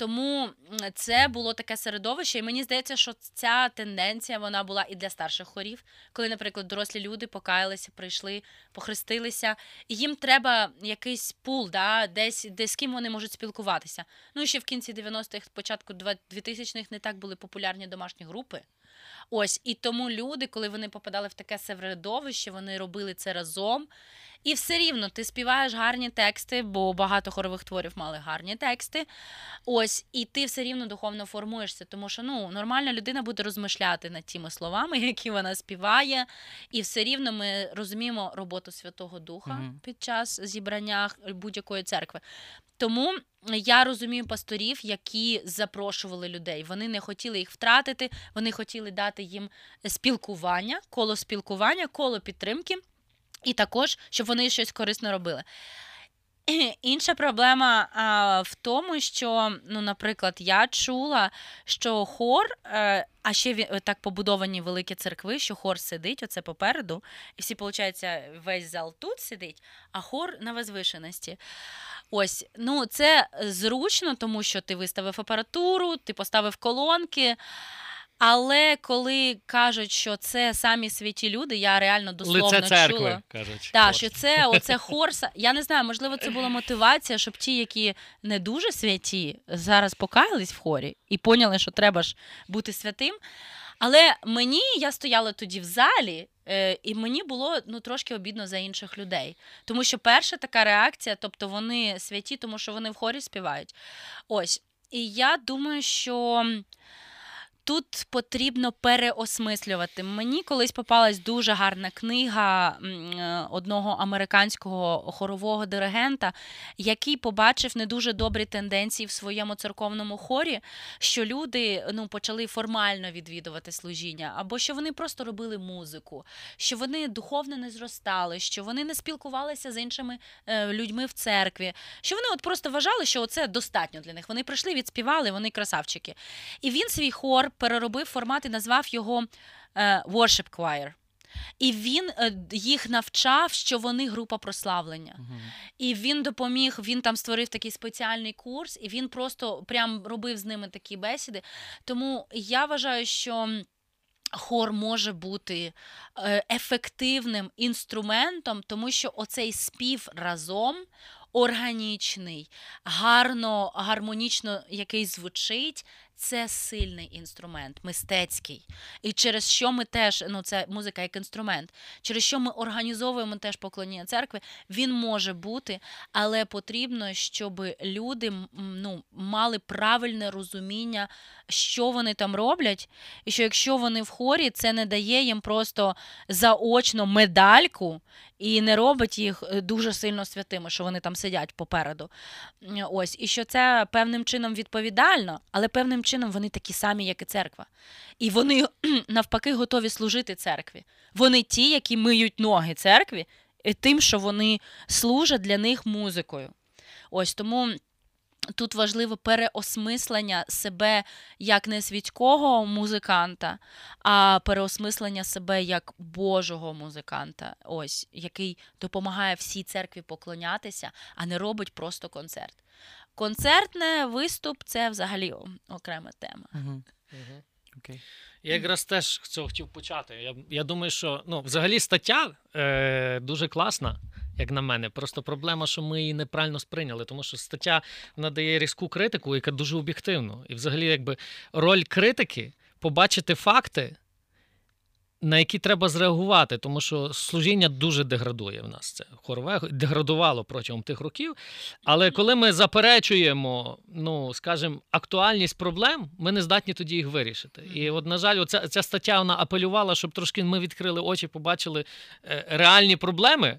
Тому це було таке середовище, і мені здається, що ця тенденція вона була і для старших хорів, коли, наприклад, дорослі люди покаялися, прийшли, похрестилися, і їм треба якийсь пул, да, десь, де з ким вони можуть спілкуватися. Ну і ще в кінці 90-х, початку 2000-х не так були популярні домашні групи. Ось і тому люди, коли вони попадали в таке середовище, вони робили це разом. І все рівно ти співаєш гарні тексти, бо багато хорових творів мали гарні тексти. Ось, і ти все рівно духовно формуєшся, тому що ну нормальна людина буде розмишляти над тими словами, які вона співає, і все рівно ми розуміємо роботу Святого Духа Мгм. під час зібрання будь-якої церкви. Тому я розумію пасторів, які запрошували людей. Вони не хотіли їх втратити, вони хотіли дати їм спілкування, коло спілкування, коло підтримки, і також, щоб вони щось корисно робили. Інша проблема а, в тому, що, ну, наприклад, я чула, що хор, е, а ще так побудовані великі церкви, що хор сидить оце попереду, і всі, виходить, весь зал тут сидить, а хор на возвишеності. Ось, ну це зручно, тому що ти виставив апаратуру, ти поставив колонки. Але коли кажуть, що це самі святі люди, я реально дословно Лице церкви, чула. кажуть. От. що це оце хорса. Я не знаю, можливо, це була мотивація, щоб ті, які не дуже святі, зараз покаялись в хорі і поняли, що треба ж бути святим. Але мені я стояла тоді в залі, е, і мені було ну трошки обідно за інших людей. Тому що перша така реакція, тобто вони святі, тому що вони в хорі співають. Ось. І я думаю, що. Тут потрібно переосмислювати. Мені колись попалась дуже гарна книга е, одного американського хорового диригента, який побачив не дуже добрі тенденції в своєму церковному хорі, що люди ну, почали формально відвідувати служіння, або що вони просто робили музику, що вони духовно не зростали, що вони не спілкувалися з іншими е, людьми в церкві, що вони от просто вважали, що це достатньо для них. Вони прийшли, відспівали, вони красавчики. І він свій хор переробив формат і назвав його е, Worship Choir. І він е, їх навчав, що вони група прославлення. Мгм. І він допоміг, він там створив такий спеціальний курс, і він просто прям робив з ними такі бесіди. Тому я вважаю, що. Хор може бути е, ефективним інструментом, тому що оцей спів разом органічний, гарно, гармонічно який звучить, це сильний інструмент, мистецький. І через що ми теж, ну це музика як інструмент, через що ми організовуємо теж поклоніння церкви, він може бути, але потрібно, щоб люди ну, мали правильне розуміння, що вони там роблять, і що якщо вони в хорі, це не дає їм просто заочно медальку і не робить їх е, дуже сильно святими, що вони там сидять попереду. Ось, і що це певним чином відповідально, але певним чином вони такі самі, як і церква. І вони навпаки готові служити церкві. Вони ті, які миють ноги церкві, і тим, що вони служать для них музикою. Ось тому. Тут важливо переосмислення себе як не світського музиканта, а переосмислення себе як Божого музиканта, ось який допомагає всій церкві поклонятися, а не робить просто концерт. Концертне виступ це взагалі окрема тема. Мгм. Мгм. Окей. Я якраз теж цього хотів почати. Я, я думаю, що ну, взагалі стаття е, дуже класна, як на мене. Просто проблема, що ми її неправильно сприйняли, тому що стаття надає різку критику, яка дуже об'єктивна. І взагалі, якби роль критики побачити факти на які треба зреагувати, тому що служіння дуже деградує в нас. Це хорове деградувало протягом тих років. Але коли ми заперечуємо, ну скажімо, актуальність проблем, ми не здатні тоді їх вирішити. І от, на жаль, оця, ця стаття вона апелювала, щоб трошки ми відкрили очі, побачили е, реальні проблеми.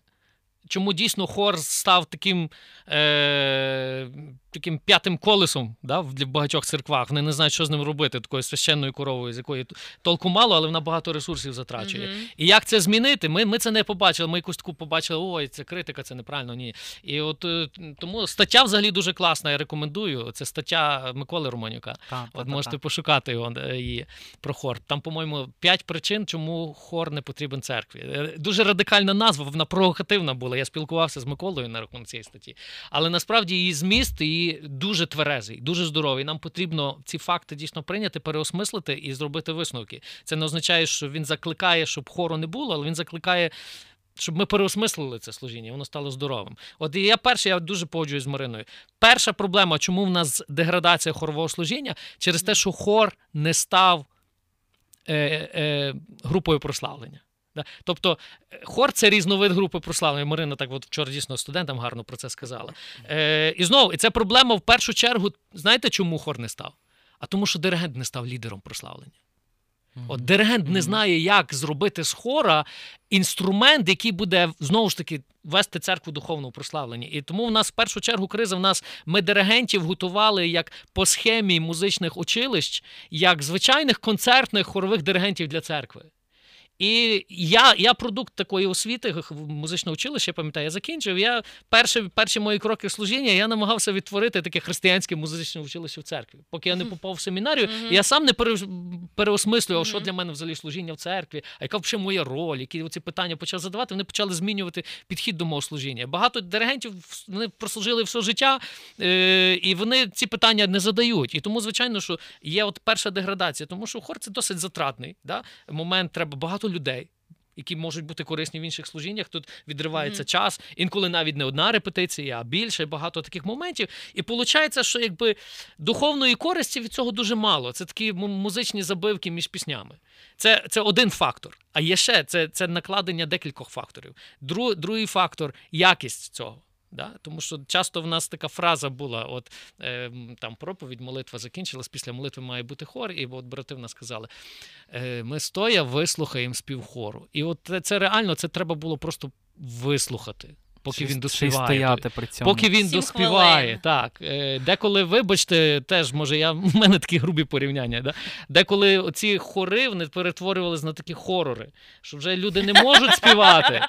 Чому дійсно хор став таким е, таким п'ятим колесом да, в багатьох церквах? Вони не знають, що з ним робити, такою священною коровою, з якої толку мало, але вона багато ресурсів затрачує. Mm-hmm. І як це змінити? Ми ми це не побачили. Ми якусь таку побачили, ой, це критика, це неправильно. Ні. І от е, тому стаття взагалі дуже класна. Я рекомендую. Це стаття Миколи Романюка. Та, от та, можете та. пошукати його е, її про хор. Там, по-моєму, п'ять причин, чому хор не потрібен церкві. Е, дуже радикальна назва, вона провокативна була. Я спілкувався з Миколою на рахунок цієї статті. Але насправді її зміст її дуже тверезий, дуже здоровий. Нам потрібно ці факти дійсно прийняти, переосмислити і зробити висновки. Це не означає, що він закликає, щоб хору не було, але він закликає. Щоб ми переосмислили це служіння, воно стало здоровим. От і я перший, я дуже погоджуюсь з Мариною. Перша проблема, чому в нас деградація хорового служіння, через те, що хор не став е, е, групою прославлення. Да? Тобто хор це різновид групи прославлення. Марина так от вчора дійсно студентам гарно про це сказала. Е, І знову, і це проблема в першу чергу. Знаєте, чому хор не став? А тому, що диригент не став лідером прославлення. От Диригент не знає, як зробити з хора інструмент, який буде знову ж таки вести церкву духовного прославлення. І тому в нас в першу чергу криза в нас ми диригентів готували як по схемі музичних училищ, як звичайних концертних хорових диригентів для церкви. І я я продукт такої освіти, музичне училище, я пам'ятаю, я закінчив. Я перші перші мої кроки служіння я намагався відтворити таке християнське музичне училище в церкві. Поки я не попав в семінарію, mm-hmm. я сам не пере, переосмислював, mm-hmm. що для мене взагалі служіння в церкві, а яка взагалі моя роль, які ці питання почав задавати. Вони почали змінювати підхід до мого служіння. Багато диригентів вони прослужили все життя, е, і вони ці питання не задають. І тому, звичайно, що є от перша деградація, тому що хор це досить затратний. Да? Момент треба багато людей. Які можуть бути корисні в інших служіннях, тут відривається mm-hmm. час, інколи навіть не одна репетиція, а більше, багато таких моментів. І виходить, що якби духовної користі від цього дуже мало. Це такі музичні забивки між піснями. Це це один фактор. А є ще це це накладення декількох факторів. Друг, другий фактор якість цього. Да? Тому що часто в нас така фраза була: от е, там проповідь, молитва закінчилась, після молитви має бути хор, і от брати нас сказали: е, ми стоя вислухаємо співхору. І от це реально це треба було просто вислухати. Поки він доспіває. стояти при цьому. Поки він доспіває. Так. Е, деколи, вибачте, теж може я в мене такі грубі порівняння. Да? Деколи оці хори вони перетворювалися на такі хорори, що вже люди не можуть співати,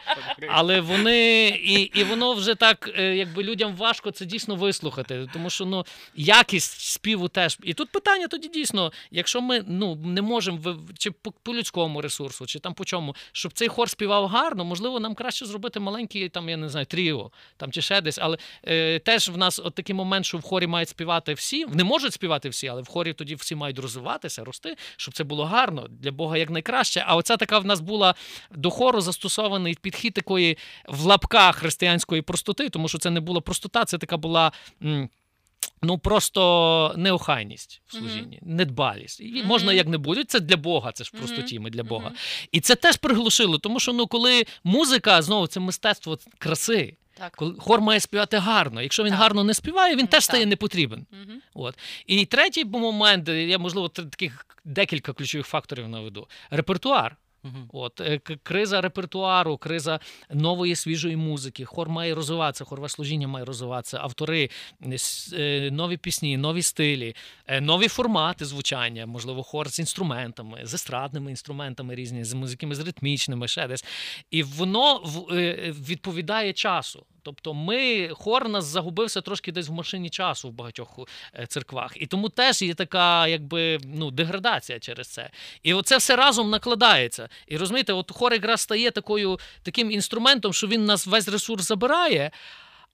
але вони і і воно вже так, е, якби людям важко це дійсно вислухати. Тому що ну, якість співу теж. І тут питання тоді дійсно, якщо ми ну, не можемо чи по, по людському ресурсу, чи там по чому, щоб цей хор співав гарно, можливо, нам краще зробити маленький, там, я не знаю знаю, тріо там чи ще десь. Але е, теж в нас от такий момент, що в хорі мають співати всі. Не можуть співати всі, але в хорі тоді всі мають розвиватися, рости, щоб це було гарно для Бога як найкраще. А оця така в нас була до хору застосований підхід такої в лапках християнської простоти, тому що це не була простота, це така була. М- Ну, просто неохайність в служінні, mm-hmm. недбалість. І mm-hmm. Можна як не буде. Це для Бога, це ж простоті, ми для Бога. Mm-hmm. І це теж приглушило, тому що ну, коли музика, знову це мистецтво краси. Так. Коли хор має співати гарно. Якщо він так. гарно не співає, він mm, теж стає непотрібен. Mm-hmm. От. І третій момент, я, можливо, таких декілька ключових факторів наведу: репертуар. Угу. От е, криза репертуару, криза нової свіжої музики. Хор має розвиватися, хорове служіння має розвиватися, автори, е, нові пісні, нові стилі, е, нові формати звучання, можливо, хор з інструментами, з естрадними інструментами різні, з музиками з ритмічними, ще десь. І воно відповідає часу. Тобто ми хор нас загубився трошки десь в машині часу в багатьох е, церквах. І тому теж є така, якби ну, деградація через це. І оце все разом накладається. І розумієте, от хор якраз стає такою, таким інструментом, що він нас весь ресурс забирає.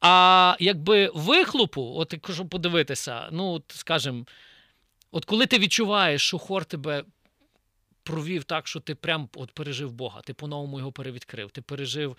А якби вихлопу, от якщо подивитися, ну от скажімо, от коли ти відчуваєш, що хор тебе провів так, що ти прям от пережив Бога, ти по-новому його перевідкрив, ти пережив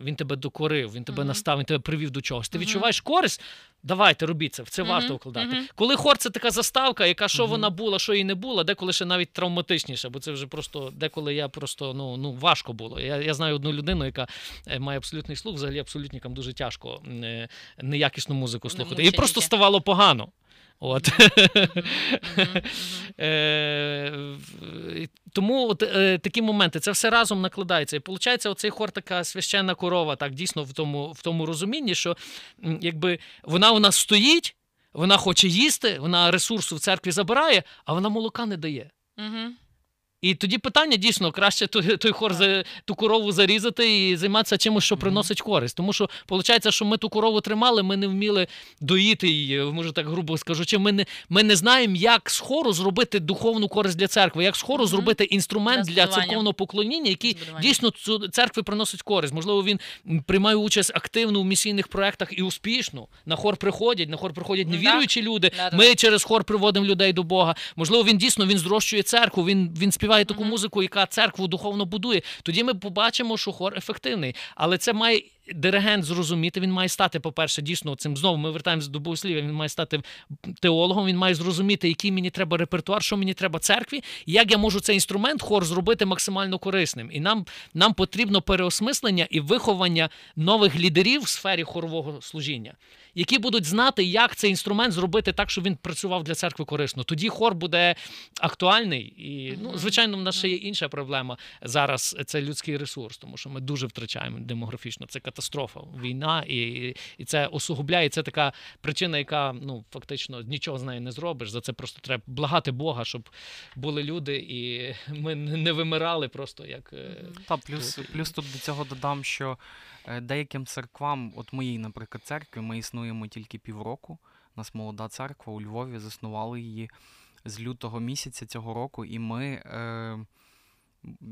він тебе докорив, він тебе Мгм. настав, він тебе привів до чогось. Ти Мгм. відчуваєш користь, давайте робіть це, в це варто вкладати. Коли хор це така заставка, яка що вона була, що їй не була, деколи ще навіть травматичніше, бо це вже просто деколи я просто ну, ну важко було. Я, я знаю одну людину, яка е, має абсолютний слух, взагалі абсолютникам дуже тяжко е, неякісну музику слухати. І просто ставало погано. От. Е, Тому от, е, такі моменти, це все разом накладається. І виходить, оцей хор така священна корова, так дійсно в тому, в тому розумінні, що якби вона у нас стоїть, вона хоче їсти, вона ресурсу в церкві забирає, а вона молока не дає. Мгм. І тоді питання дійсно краще той, той хор за ту корову зарізати і займатися чимось, що приносить користь. Тому що виходить, що ми ту корову тримали, ми не вміли доїти її, може так грубо скажучи. Ми не, ми не знаємо, як з хору зробити духовну користь для церкви, як з хору зробити інструмент Для для церковного поклоніння, який дійсно цю церкві приносить користь. Можливо, він приймає участь активно в місійних проектах і успішно. На хор приходять, на хор приходять Ну, невіруючі люди. Ми через хор приводимо людей до Бога. Можливо, він дійсно він зрощує церкву, він, він співає таку музику, яка церкву духовно будує. Тоді ми побачимо, що хор ефективний. Але це має диригент зрозуміти. Він має стати, по-перше, дійсно цим знову. Ми вертаємося до богослів'я. Він має стати теологом. Він має зрозуміти, який мені треба репертуар, що мені треба церкві, і як я можу цей інструмент хор зробити максимально корисним. І нам, нам потрібно переосмислення і виховання нових лідерів в сфері хорового служіння, які будуть знати, як цей інструмент зробити так, щоб він працював для церкви корисно. Тоді хор буде актуальний. І, ну, звичайно, в нас ще є інша проблема зараз. Це людський ресурс, тому що ми дуже втрачаємо демографічно. Це катастрофа, війна, і, і це осугубляє. Це така причина, яка ну фактично нічого з нею не зробиш. За це просто треба благати Бога, щоб були люди, і ми не вимирали просто як. е, Та плюс, плюс тут до цього додам, що е, деяким церквам, от моїй, наприклад, церкві, ми існуємо тільки півроку. У нас молода церква у Львові, заснували її з лютого місяця цього року, і ми. Е,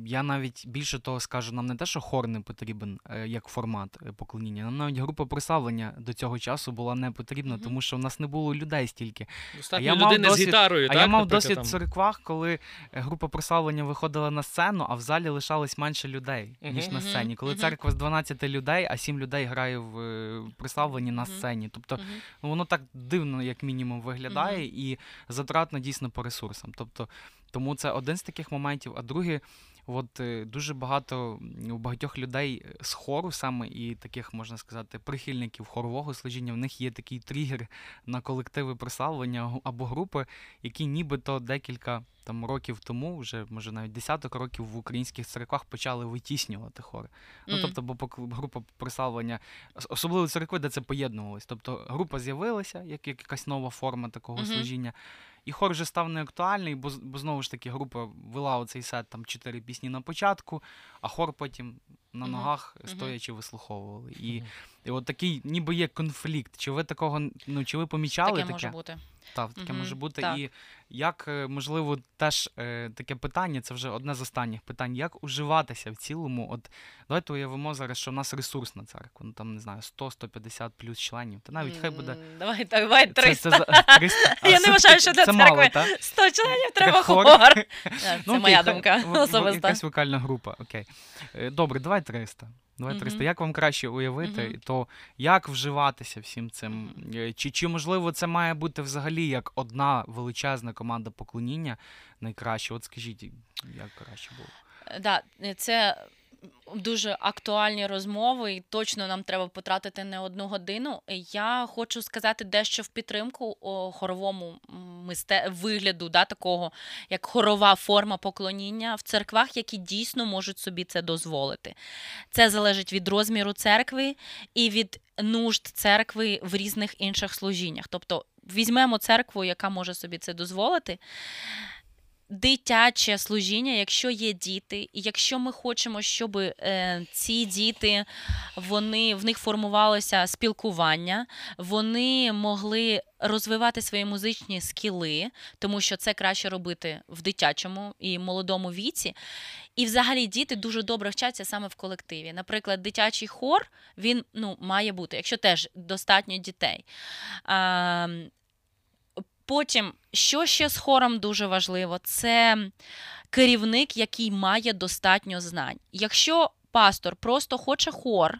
я навіть більше того скажу, нам не те, що хор не потрібен е, як формат е, поклоніння, нам навіть група прославлення до цього часу була не потрібна, тому що в нас не було людей стільки. Достатньо я мав людини з гітарою. А так, я мав досвід там. в церквах, коли група прославлення виходила на сцену, а в залі лишалось менше людей, ніж Мгм. на сцені. Коли мгм. церква з 12 людей, а 7 людей грає в е, прославленні на сцені. Тобто ну, воно так дивно, як мінімум, виглядає, і затратно дійсно по ресурсам. Тобто, тому це один з таких моментів. А другий, от е, дуже багато у багатьох людей е, з хору саме і таких, можна сказати, прихильників хорового служіння, в них є такий тригер на колективи прославлення або групи, які нібито декілька там років тому, вже може навіть десяток років в українських церквах почали витіснювати хори. Ну, тобто, бо група прославлення, особливо церкви, де це поєднувалось. Тобто група з'явилася, як, як якась нова форма такого Мгм. служіння. І хор вже став неактуальний, бо, бо знову ж таки група вела оцей сет там чотири пісні на початку, а хор потім на ногах стоячи вислуховували. І, і от такий ніби є конфлікт. Чи ви такого ну чи ви помічали Таке таке? може бути. Так, таке Мгм, може бути. так. І як, е, можливо, теж е, таке питання, це вже одне з останніх питань, як уживатися в цілому? От давайте уявимо зараз, що в нас ресурсна церква, ну там не знаю, 100-150 плюс членів. Та навіть хай буде. Давай, давай, 300. Це, це, за- 300. А, Я не вважаю, що для це церкви так? 100 членів треба хор. хор. Це Ну, моя хай- думка в- особиста. Якась вокальна група, окей. Е, Добре, давай 300. Давай 300. Мгм. Як вам краще уявити, Мгм. то як вживатися всім цим? Е, Чи, чи можливо це має бути взагалі як одна величезна команда поклоніння найкраще? От скажіть, як краще було? Е, Да, це дуже актуальні розмови, і точно нам треба потратити не одну годину. Я хочу сказати дещо в підтримку о, хоровому мисте... вигляду, да, такого як хорова форма поклоніння в церквах, які дійсно можуть собі це дозволити. Це залежить від розміру церкви і від нужд церкви в різних інших служіннях. Тобто візьмемо церкву, яка може собі це дозволити. Дитяче служіння, якщо є діти, і якщо ми хочемо, щоб е, ці діти вони в них формувалося спілкування, вони могли розвивати свої музичні скіли, тому що це краще робити в дитячому і молодому віці. І взагалі діти дуже добре вчаться саме в колективі. Наприклад, дитячий хор він ну, має бути, якщо теж достатньо дітей. А, Потім, що ще з хором дуже важливо, це керівник, який має достатньо знань. Якщо пастор просто хоче хор,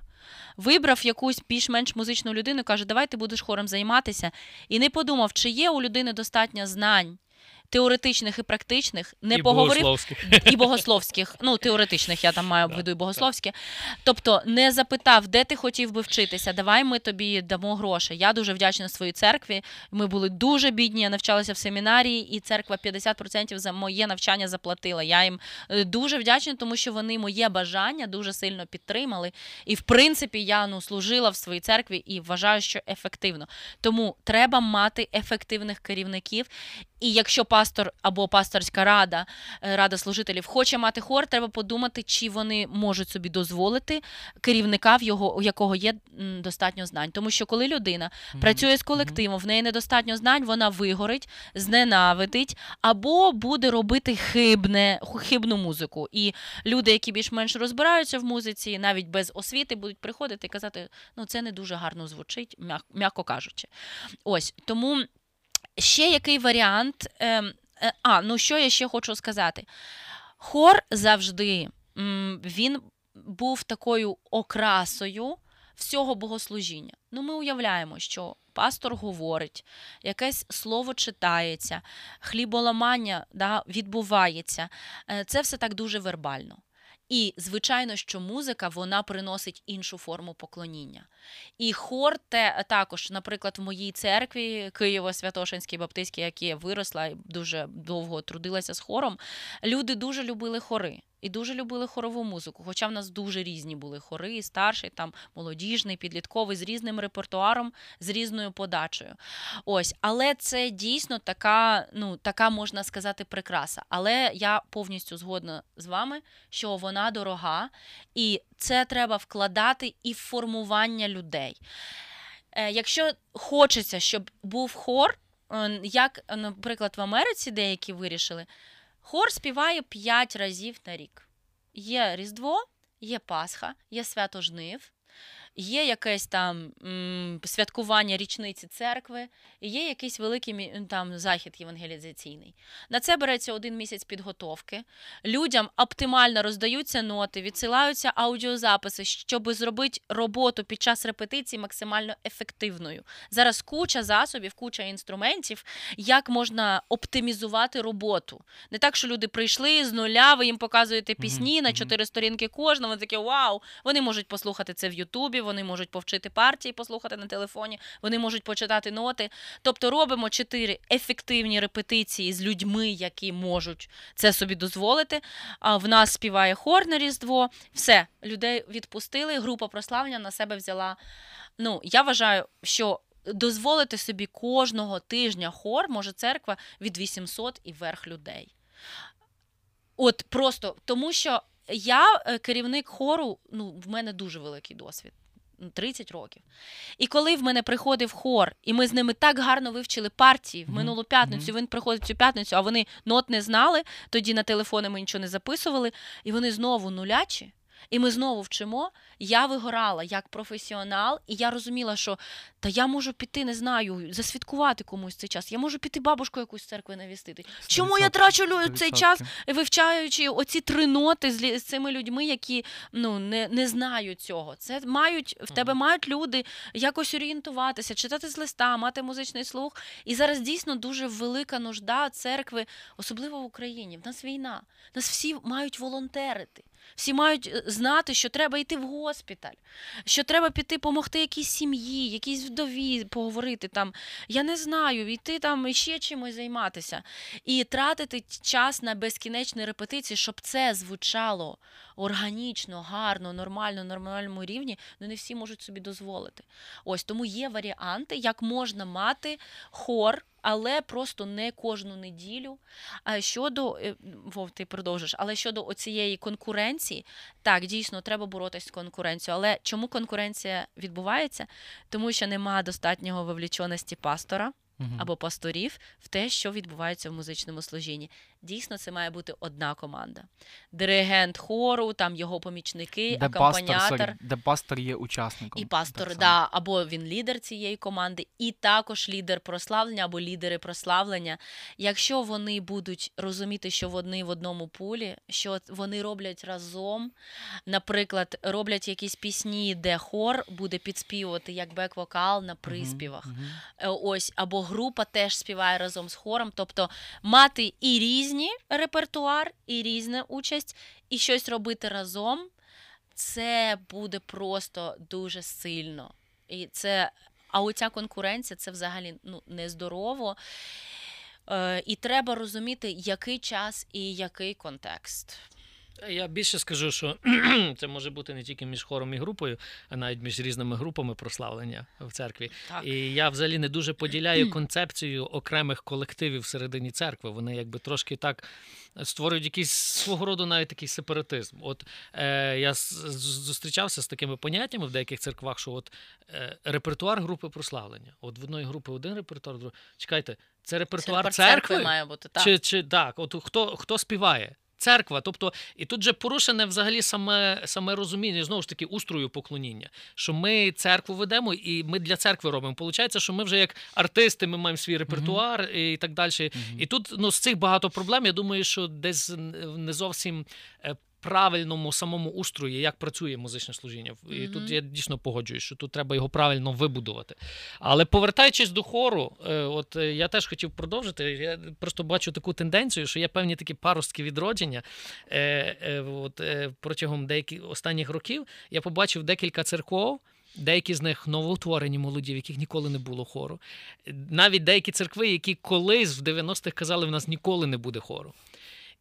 Вибрав якусь більш-менш музичну людину, каже, давай ти будеш хором займатися. І не подумав, чи є у людини достатньо знань. Теоретичних і практичних, не і поговорив богословських. і богословських, ну теоретичних, я там маю в виду і богословські. Тобто не запитав, де ти хотів би вчитися. Давай ми тобі дамо гроші. Я дуже вдячна своїй церкві. Ми були дуже бідні. Я навчалася в семінарії, і церква 50% за моє навчання заплатила. Я їм е, дуже вдячна, тому що вони моє бажання дуже сильно підтримали. І в принципі я ну служила в своїй церкві і вважаю, що ефективно. Тому треба мати ефективних керівників. І якщо пастор або пасторська рада, е, рада служителів хоче мати хор, треба подумати, чи вони можуть собі дозволити керівника, в його у якого є достатньо знань. Тому що коли людина Мгм. працює з колективом, в неї недостатньо знань, вона вигорить, зненавидить або буде робити хибне, хибну музику. І люди, які більш-менш розбираються в музиці, навіть без освіти, будуть приходити і казати, ну це не дуже гарно звучить, м'яко кажучи. Ось тому. Ще який варіант? Ем, е, а, ну що я ще хочу сказати? Хор завжди він був такою окрасою всього богослужіння. Ну, ми уявляємо, що пастор говорить, якесь слово читається, хліболамання да, відбувається. Е, Це все так дуже вербально. І, звичайно, що музика вона приносить іншу форму поклоніння. І хор те також, наприклад, в моїй церкві Києво-Святошинській Баптистській, які я виросла і дуже довго трудилася з хором, люди дуже любили хори. І дуже любили хорову музику. Хоча в нас дуже різні були хори, старший, там молодіжний, підлітковий, з різним репертуаром, з різною подачею. Ось, але це дійсно така, ну така можна сказати, прикраса. Але я повністю згодна з вами, що вона дорога, і це треба вкладати і в формування людей. Е, Якщо хочеться, щоб був хор, е, як, наприклад, в Америці деякі вирішили, хор співає 5 разів на рік. Є Різдво, є Пасха, є свято жнив, є якесь там м, святкування річниці церкви, і є якийсь великий там захід євангелізаційний. На це береться один місяць підготовки. Людям оптимально роздаються ноти, відсилаються аудіозаписи, щоб зробити роботу під час репетиції максимально ефективною. Зараз куча засобів, куча інструментів, як можна оптимізувати роботу. Не так, що люди прийшли з нуля, ви їм показуєте пісні на чотири сторінки кожного. Вони такі вау. Вони можуть послухати це в Ютубі, вони можуть повчити партії, послухати на телефоні, вони можуть почитати ноти. Тобто робимо чотири ефективні репетиції з людьми, які можуть це собі дозволити. А в нас співає хор на Різдво. Все, людей відпустили, група прославлення на себе взяла. Ну, я вважаю, що. Дозволити собі кожного тижня хор може церква від 800 і вверх людей. От просто тому, що я е, керівник хору, ну, в мене дуже великий досвід. Ну, 30 років. І коли в мене приходив хор, і ми з ними так гарно вивчили партії в минулу п'ятницю, він приходить цю п'ятницю, а вони нот не знали, тоді на телефони ми нічого не записували, і вони знову нулячі. І ми знову вчимо. Я вигорала як професіонал, і я розуміла, що та я можу піти, не знаю, засвідкувати комусь цей час. Я можу піти бабушку якусь з церкви навістити. Чому я 100%, трачу лю- цей 100%. час, вивчаючи оці три ноти з, з цими людьми, які ну не, не знають цього. Це мають в тебе мають люди якось орієнтуватися, читати з листа, мати музичний слух. І зараз дійсно дуже велика нужда церкви, особливо в Україні. В нас війна. Нас всі мають волонтерити. Всі мають е, знати, що треба йти в госпіталь, що треба піти допомогти якійсь сім'ї, якійсь вдові поговорити там. Я не знаю, йти там ще чимось займатися. І тратити час на безкінечні репетиції, щоб це звучало органічно, гарно, нормально, на нормальному рівні, ну не всі можуть собі дозволити. Ось тому є варіанти, як можна мати хор. Але просто не кожну неділю. А щодо е, Вов, ти продовжиш, але щодо оцієї конкуренції, так дійсно треба боротися з конкуренцією. Але чому конкуренція відбувається? Тому що немає достатнього вовліченості пастора або пасторів в те, що відбувається в музичному служінні. Дійсно, це має бути одна команда. Диригент хору, там його помічники, Де акомпаніатор. де пастор є учасником. І пастор, так да, або він лідер цієї команди, і також лідер прославлення або лідери прославлення. Якщо вони будуть розуміти, що вони в одному пулі, що вони роблять разом, наприклад, роблять якісь пісні, де хор буде підспівувати як бек-вокал на приспівах. мгм. Е, Ось або група теж співає разом з хором. Тобто мати і різні репертуар, і різна участь, і щось робити разом, це буде просто дуже сильно. І це, а оця конкуренція це взагалі ну, нездорово. Е, і треба розуміти, який час і який контекст. Я більше скажу, що це може бути не тільки між хором і групою, а навіть між різними групами прославлення в церкві. Так. І я взагалі не дуже поділяю концепцію окремих колективів всередині церкви. Вони якби трошки так створюють якийсь свого роду навіть такий сепаратизм. От е, я зустрічався з такими поняттями в деяких церквах, що от е, репертуар групи прославлення. От в одної групи один репертуар, в другої. Чекайте, це репертуар Це церкви? має бути так. Чи, чи так, от хто, хто співає? Церква, тобто, і тут же порушене взагалі саме, саме розуміння, знову ж таки, устрою поклоніння, що ми церкву ведемо і ми для церкви робимо. Получається, що ми вже як артисти, ми маємо свій репертуар і так далі. Мгм. І тут ну, з цих багато проблем. Я думаю, що десь не зовсім е, правильному самому устрої, як працює музичне служіння. І Мгм. тут я дійсно погоджуюсь, що тут треба його правильно вибудувати. Але повертаючись до хору, е, от е, я теж хотів продовжити. Я просто бачу таку тенденцію, що є певні такі паростки відродження. Е, от, протягом деяких останніх років я побачив декілька церков. Деякі з них новоутворені молоді, в яких ніколи не було хору. Навіть деякі церкви, які колись в 90-х казали, в нас ніколи не буде хору.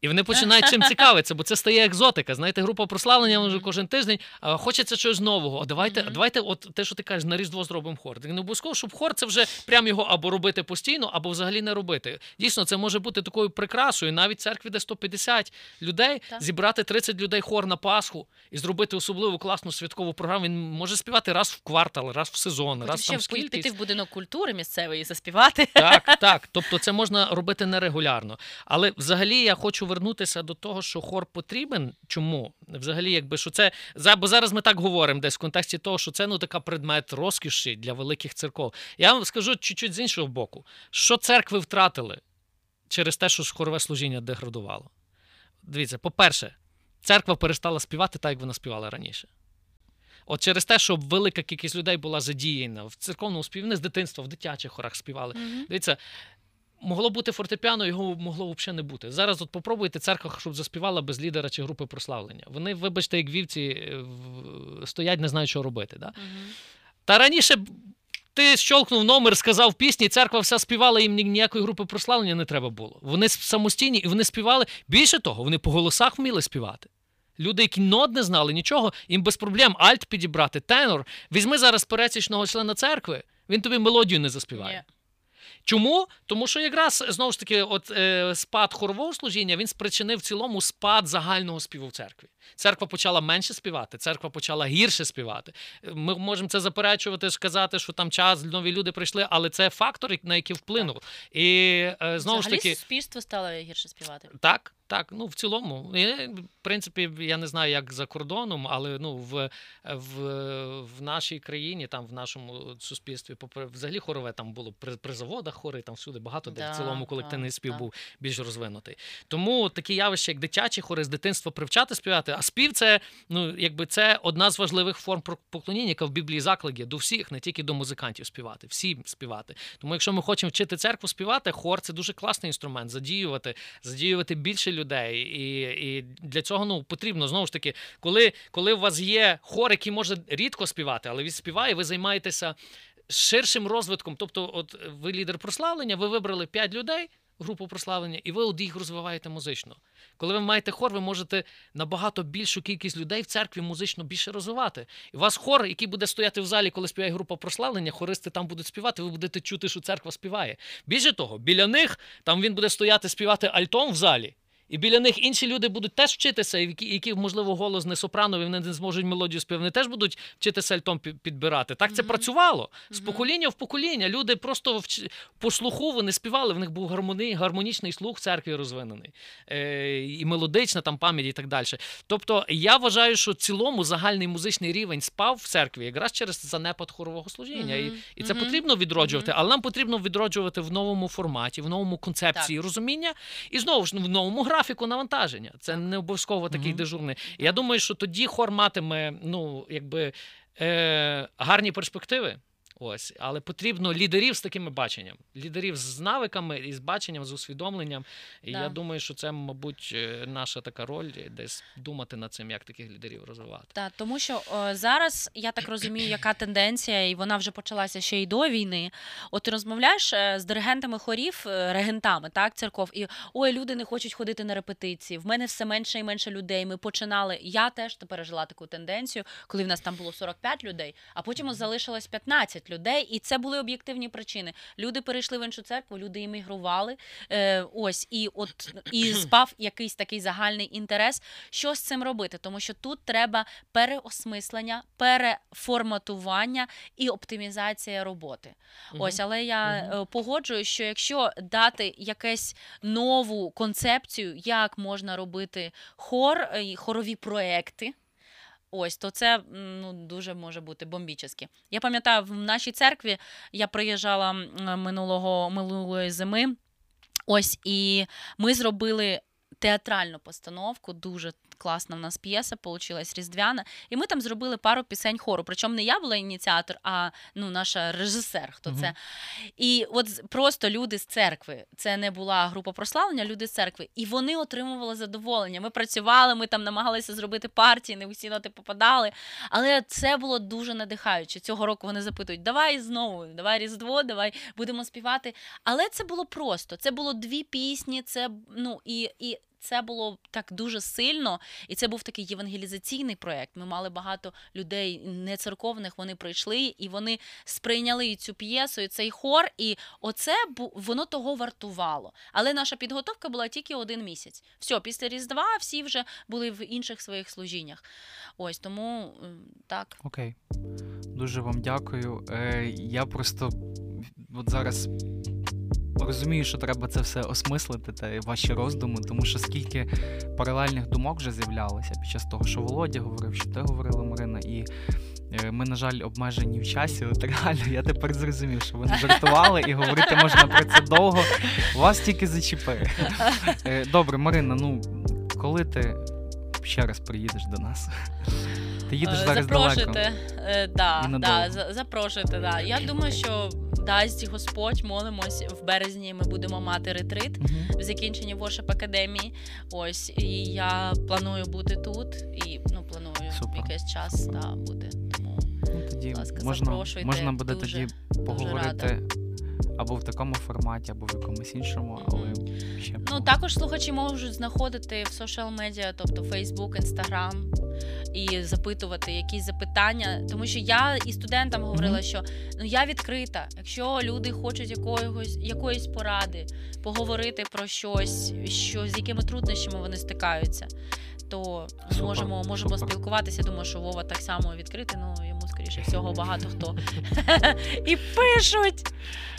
І вони починають чим цікавитися, бо це стає екзотика. Знаєте, група прославлення вже кожен тиждень. А хочеться чогось нового. А давайте, Мгм. давайте, от те, що ти кажеш, на Різдво зробимо хор. Так не обов'язково, щоб хор це вже прям його або робити постійно, або взагалі не робити. Дійсно, це може бути такою прикрасою. Навіть в церкві, де 150 людей, Так. зібрати 30 людей хор на Пасху і зробити особливу класну святкову програму. Він може співати раз в квартал, раз в сезон, Потім раз ще там в- скільки. піти в будинок культури місцевий і заспівати. Так, так. Тобто це можна робити нерегулярно. Але взагалі я хочу вернутися до того, що хор потрібен. Чому? Взагалі, якби що це бо зараз ми так говоримо, десь в контексті того, що це ну така предмет розкіші для великих церков. Я вам скажу чуть-чуть з іншого боку, що церкви втратили через те, що хорове служіння деградувало. Дивіться, по-перше, церква перестала співати так, як вона співала раніше. От через те, що велика кількість людей була задіяна в церковному співі, не з дитинства, в дитячих хорах співали. Мгм. Дивіться, могло бути фортепіано, його могло взагалі не бути. Зараз от попробуйте церква, щоб заспівала без лідера чи групи прославлення. Вони, вибачте, як вівці е, стоять, не знають, що робити. Да? Мгм. Та раніше ти щолкнув номер, сказав пісні, церква вся співала, їм ніякої групи прославлення не треба було. Вони самостійні і вони співали. Більше того, вони по голосах вміли співати. Люди, які нот не знали нічого, їм без проблем альт підібрати, тенор. Візьми зараз пересічного члена церкви, він тобі мелодію не заспіває. Ні. Чому? Тому що якраз знову ж таки, от е, спад хорового служіння він спричинив в цілому спад загального співу в церкві. Церква почала менше співати, церква почала гірше співати. Ми можемо це заперечувати, сказати, що там час нові люди прийшли, але це фактор, на який вплинув. І е, знову ж таки, суспільство стало гірше співати. так, так, ну в цілому. І, в принципі, я не знаю, як за кордоном, але ну в, в, в нашій країні, там в нашому суспільстві, попри взагалі хорове там було при, при заводах хори, там всюди багато, де в цілому колективний да, спів да. був більш розвинутий. Тому такі явища, як дитячі хори з дитинства привчати співати. А спів це ну якби це одна з важливих форм поклоніння, яка в Біблії заклик є до всіх, не тільки до музикантів співати, всім співати. Тому, якщо ми хочемо вчити церкву співати, хор це дуже класний інструмент, задіювати, задіювати більше людей. І, і для цього ну потрібно знову ж таки, коли, коли у вас є хор, який може рідко співати, але він співає, ви займаєтеся ширшим розвитком. Тобто, от ви лідер прославлення, ви вибрали 5 людей. Групу прославлення, і ви от їх розвиваєте музично. Коли ви маєте хор, ви можете набагато більшу кількість людей в церкві музично більше розвивати. І у вас хор, який буде стояти в залі, коли співає група прославлення, хористи там будуть співати, ви будете чути, що церква співає. Більше того, біля них там він буде стояти співати альтом в залі. І біля них інші люди будуть теж вчитися, які, які можливо, голос не сопрановий, вони не зможуть мелодію співати, вони теж будуть вчитися альтом підбирати. Так це mm-hmm. працювало з покоління в покоління. Люди просто вч... по слуху вони співали. В них був гармоні... гармонічний слух в церкві розвинений, е... і мелодична там пам'ять, і так далі. Тобто я вважаю, що в цілому загальний музичний рівень спав в церкві якраз через занепад хорового служіння. Mm-hmm. І і це mm-hmm. потрібно відроджувати, але нам потрібно відроджувати в новому форматі, в новому концепції так. розуміння і знову ж в новому графіку навантаження. Це не обов'язково такий mm-hmm. дежурний. Я думаю, що тоді хор матиме ну, якби, е, гарні перспективи. Ось, але потрібно лідерів з такими баченням, лідерів з навиками і з баченням, з усвідомленням. І да. я думаю, що це, мабуть, е, наша така роль, десь думати над цим, як таких лідерів розвивати. Так, тому що о, зараз я так розумію, яка тенденція, і вона вже почалася ще й до війни. От ти розмовляєш е, з диригентами хорів, е, регентами, так, церков, і ой, люди не хочуть ходити на репетиції. В мене все менше і менше людей. Ми починали. Я теж пережила таку тенденцію, коли в нас там було 45 людей, а потім залишилось 15 людей, і це були об'єктивні причини. Люди перейшли в іншу церкву, люди іммігрували. Е, Ось і от і спав якийсь такий загальний інтерес. Що з цим робити? Тому що тут треба переосмислення, переформатування і оптимізація роботи. Ось, але я угу. погоджуюсь, що якщо дати якусь нову концепцію, як можна робити хор, е, хорові проекти. Ось, то це ну, дуже може бути бомбічески. Я пам'ятаю, в нашій церкві я приїжджала минулого минулої зими. Ось і ми зробили театральну постановку, дуже класна в нас п'єса, получилась різдвяна. І ми там зробили пару пісень хору. Причому не я була ініціатор, а ну, наша режисер. Хто угу. це? І от просто люди з церкви. Це не була група прославлення, люди з церкви. І вони отримували задоволення. Ми працювали, ми там намагалися зробити партії, не усі ноти попадали. Але це було дуже надихаюче. Цього року вони запитують: давай знову, давай Різдво, давай будемо співати. Але це було просто. Це було дві пісні, це ну і. і це було так дуже сильно, і це був такий євангелізаційний проєкт. Ми мали багато людей не церковних, вони прийшли і вони сприйняли цю п'єсу, і цей хор, і оце воно того вартувало. Але наша підготовка була тільки один місяць. Все, після Різдва всі вже були в інших своїх служіннях. Ось тому так. Окей, дуже вам дякую. Е, Я просто от зараз розумію, що треба це все осмислити та ваші роздуми, тому що скільки паралельних думок вже з'являлося під час того, що Володя говорив, що ти говорила Марина, і е, ми, на жаль, обмежені в часі. От реально, я тепер зрозумів, що ви не жартували, і говорити можна про це довго. Вас тільки зачіпає. Е, добре, Марина, ну коли ти ще раз приїдеш до нас? Ти їдеш е, зараз Запрошуйте, далеко. да, да, запрошуйте, да. Я думаю, що дасть Господь, молимось в березні. Ми будемо мати ретрит uh-huh. в закінченні Воршап академії. Ось і я планую бути тут і ну планую Супер. якийсь час та бути. Тому ну, тоді будь ласка, можна, запрошуйте. Можна буде дуже, тоді поговорити. Або в такому форматі, або в якомусь іншому, але ще ну також слухачі можуть знаходити в соціал медіа, тобто Facebook, Instagram, і запитувати якісь запитання. Тому що я і студентам говорила, що ну я відкрита. Якщо люди хочуть якогось якоїсь поради, поговорити про щось, що з якими труднощами вони стикаються, то супер, можемо можемо супер. спілкуватися. Думаю, що Вова так само відкритий, ну йому скоріше всього багато хто і пишуть.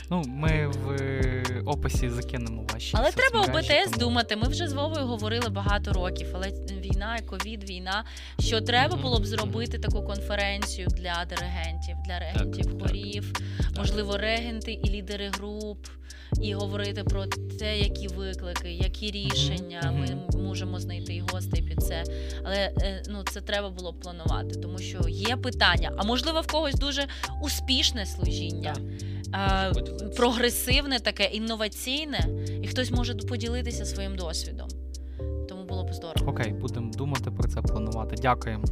Ну, ми в е, описі закинемо ваші. Але треба у БТС тому... думати. Ми вже з Вовою говорили багато років, але війна, ковід, війна. Що треба було б зробити таку конференцію для диригентів, для регентів, так, хорів, так. можливо, регенти і лідери груп. І говорити про те, які виклики, які рішення mm-hmm. ми можемо знайти і гостей під це. Але е, ну це треба було б планувати, тому що є питання. А можливо, в когось дуже успішне служіння а, прогресивне, таке інноваційне, і хтось може поділитися своїм досвідом. Тому було б здорово. Окей, будемо думати про це, планувати. Дякуємо.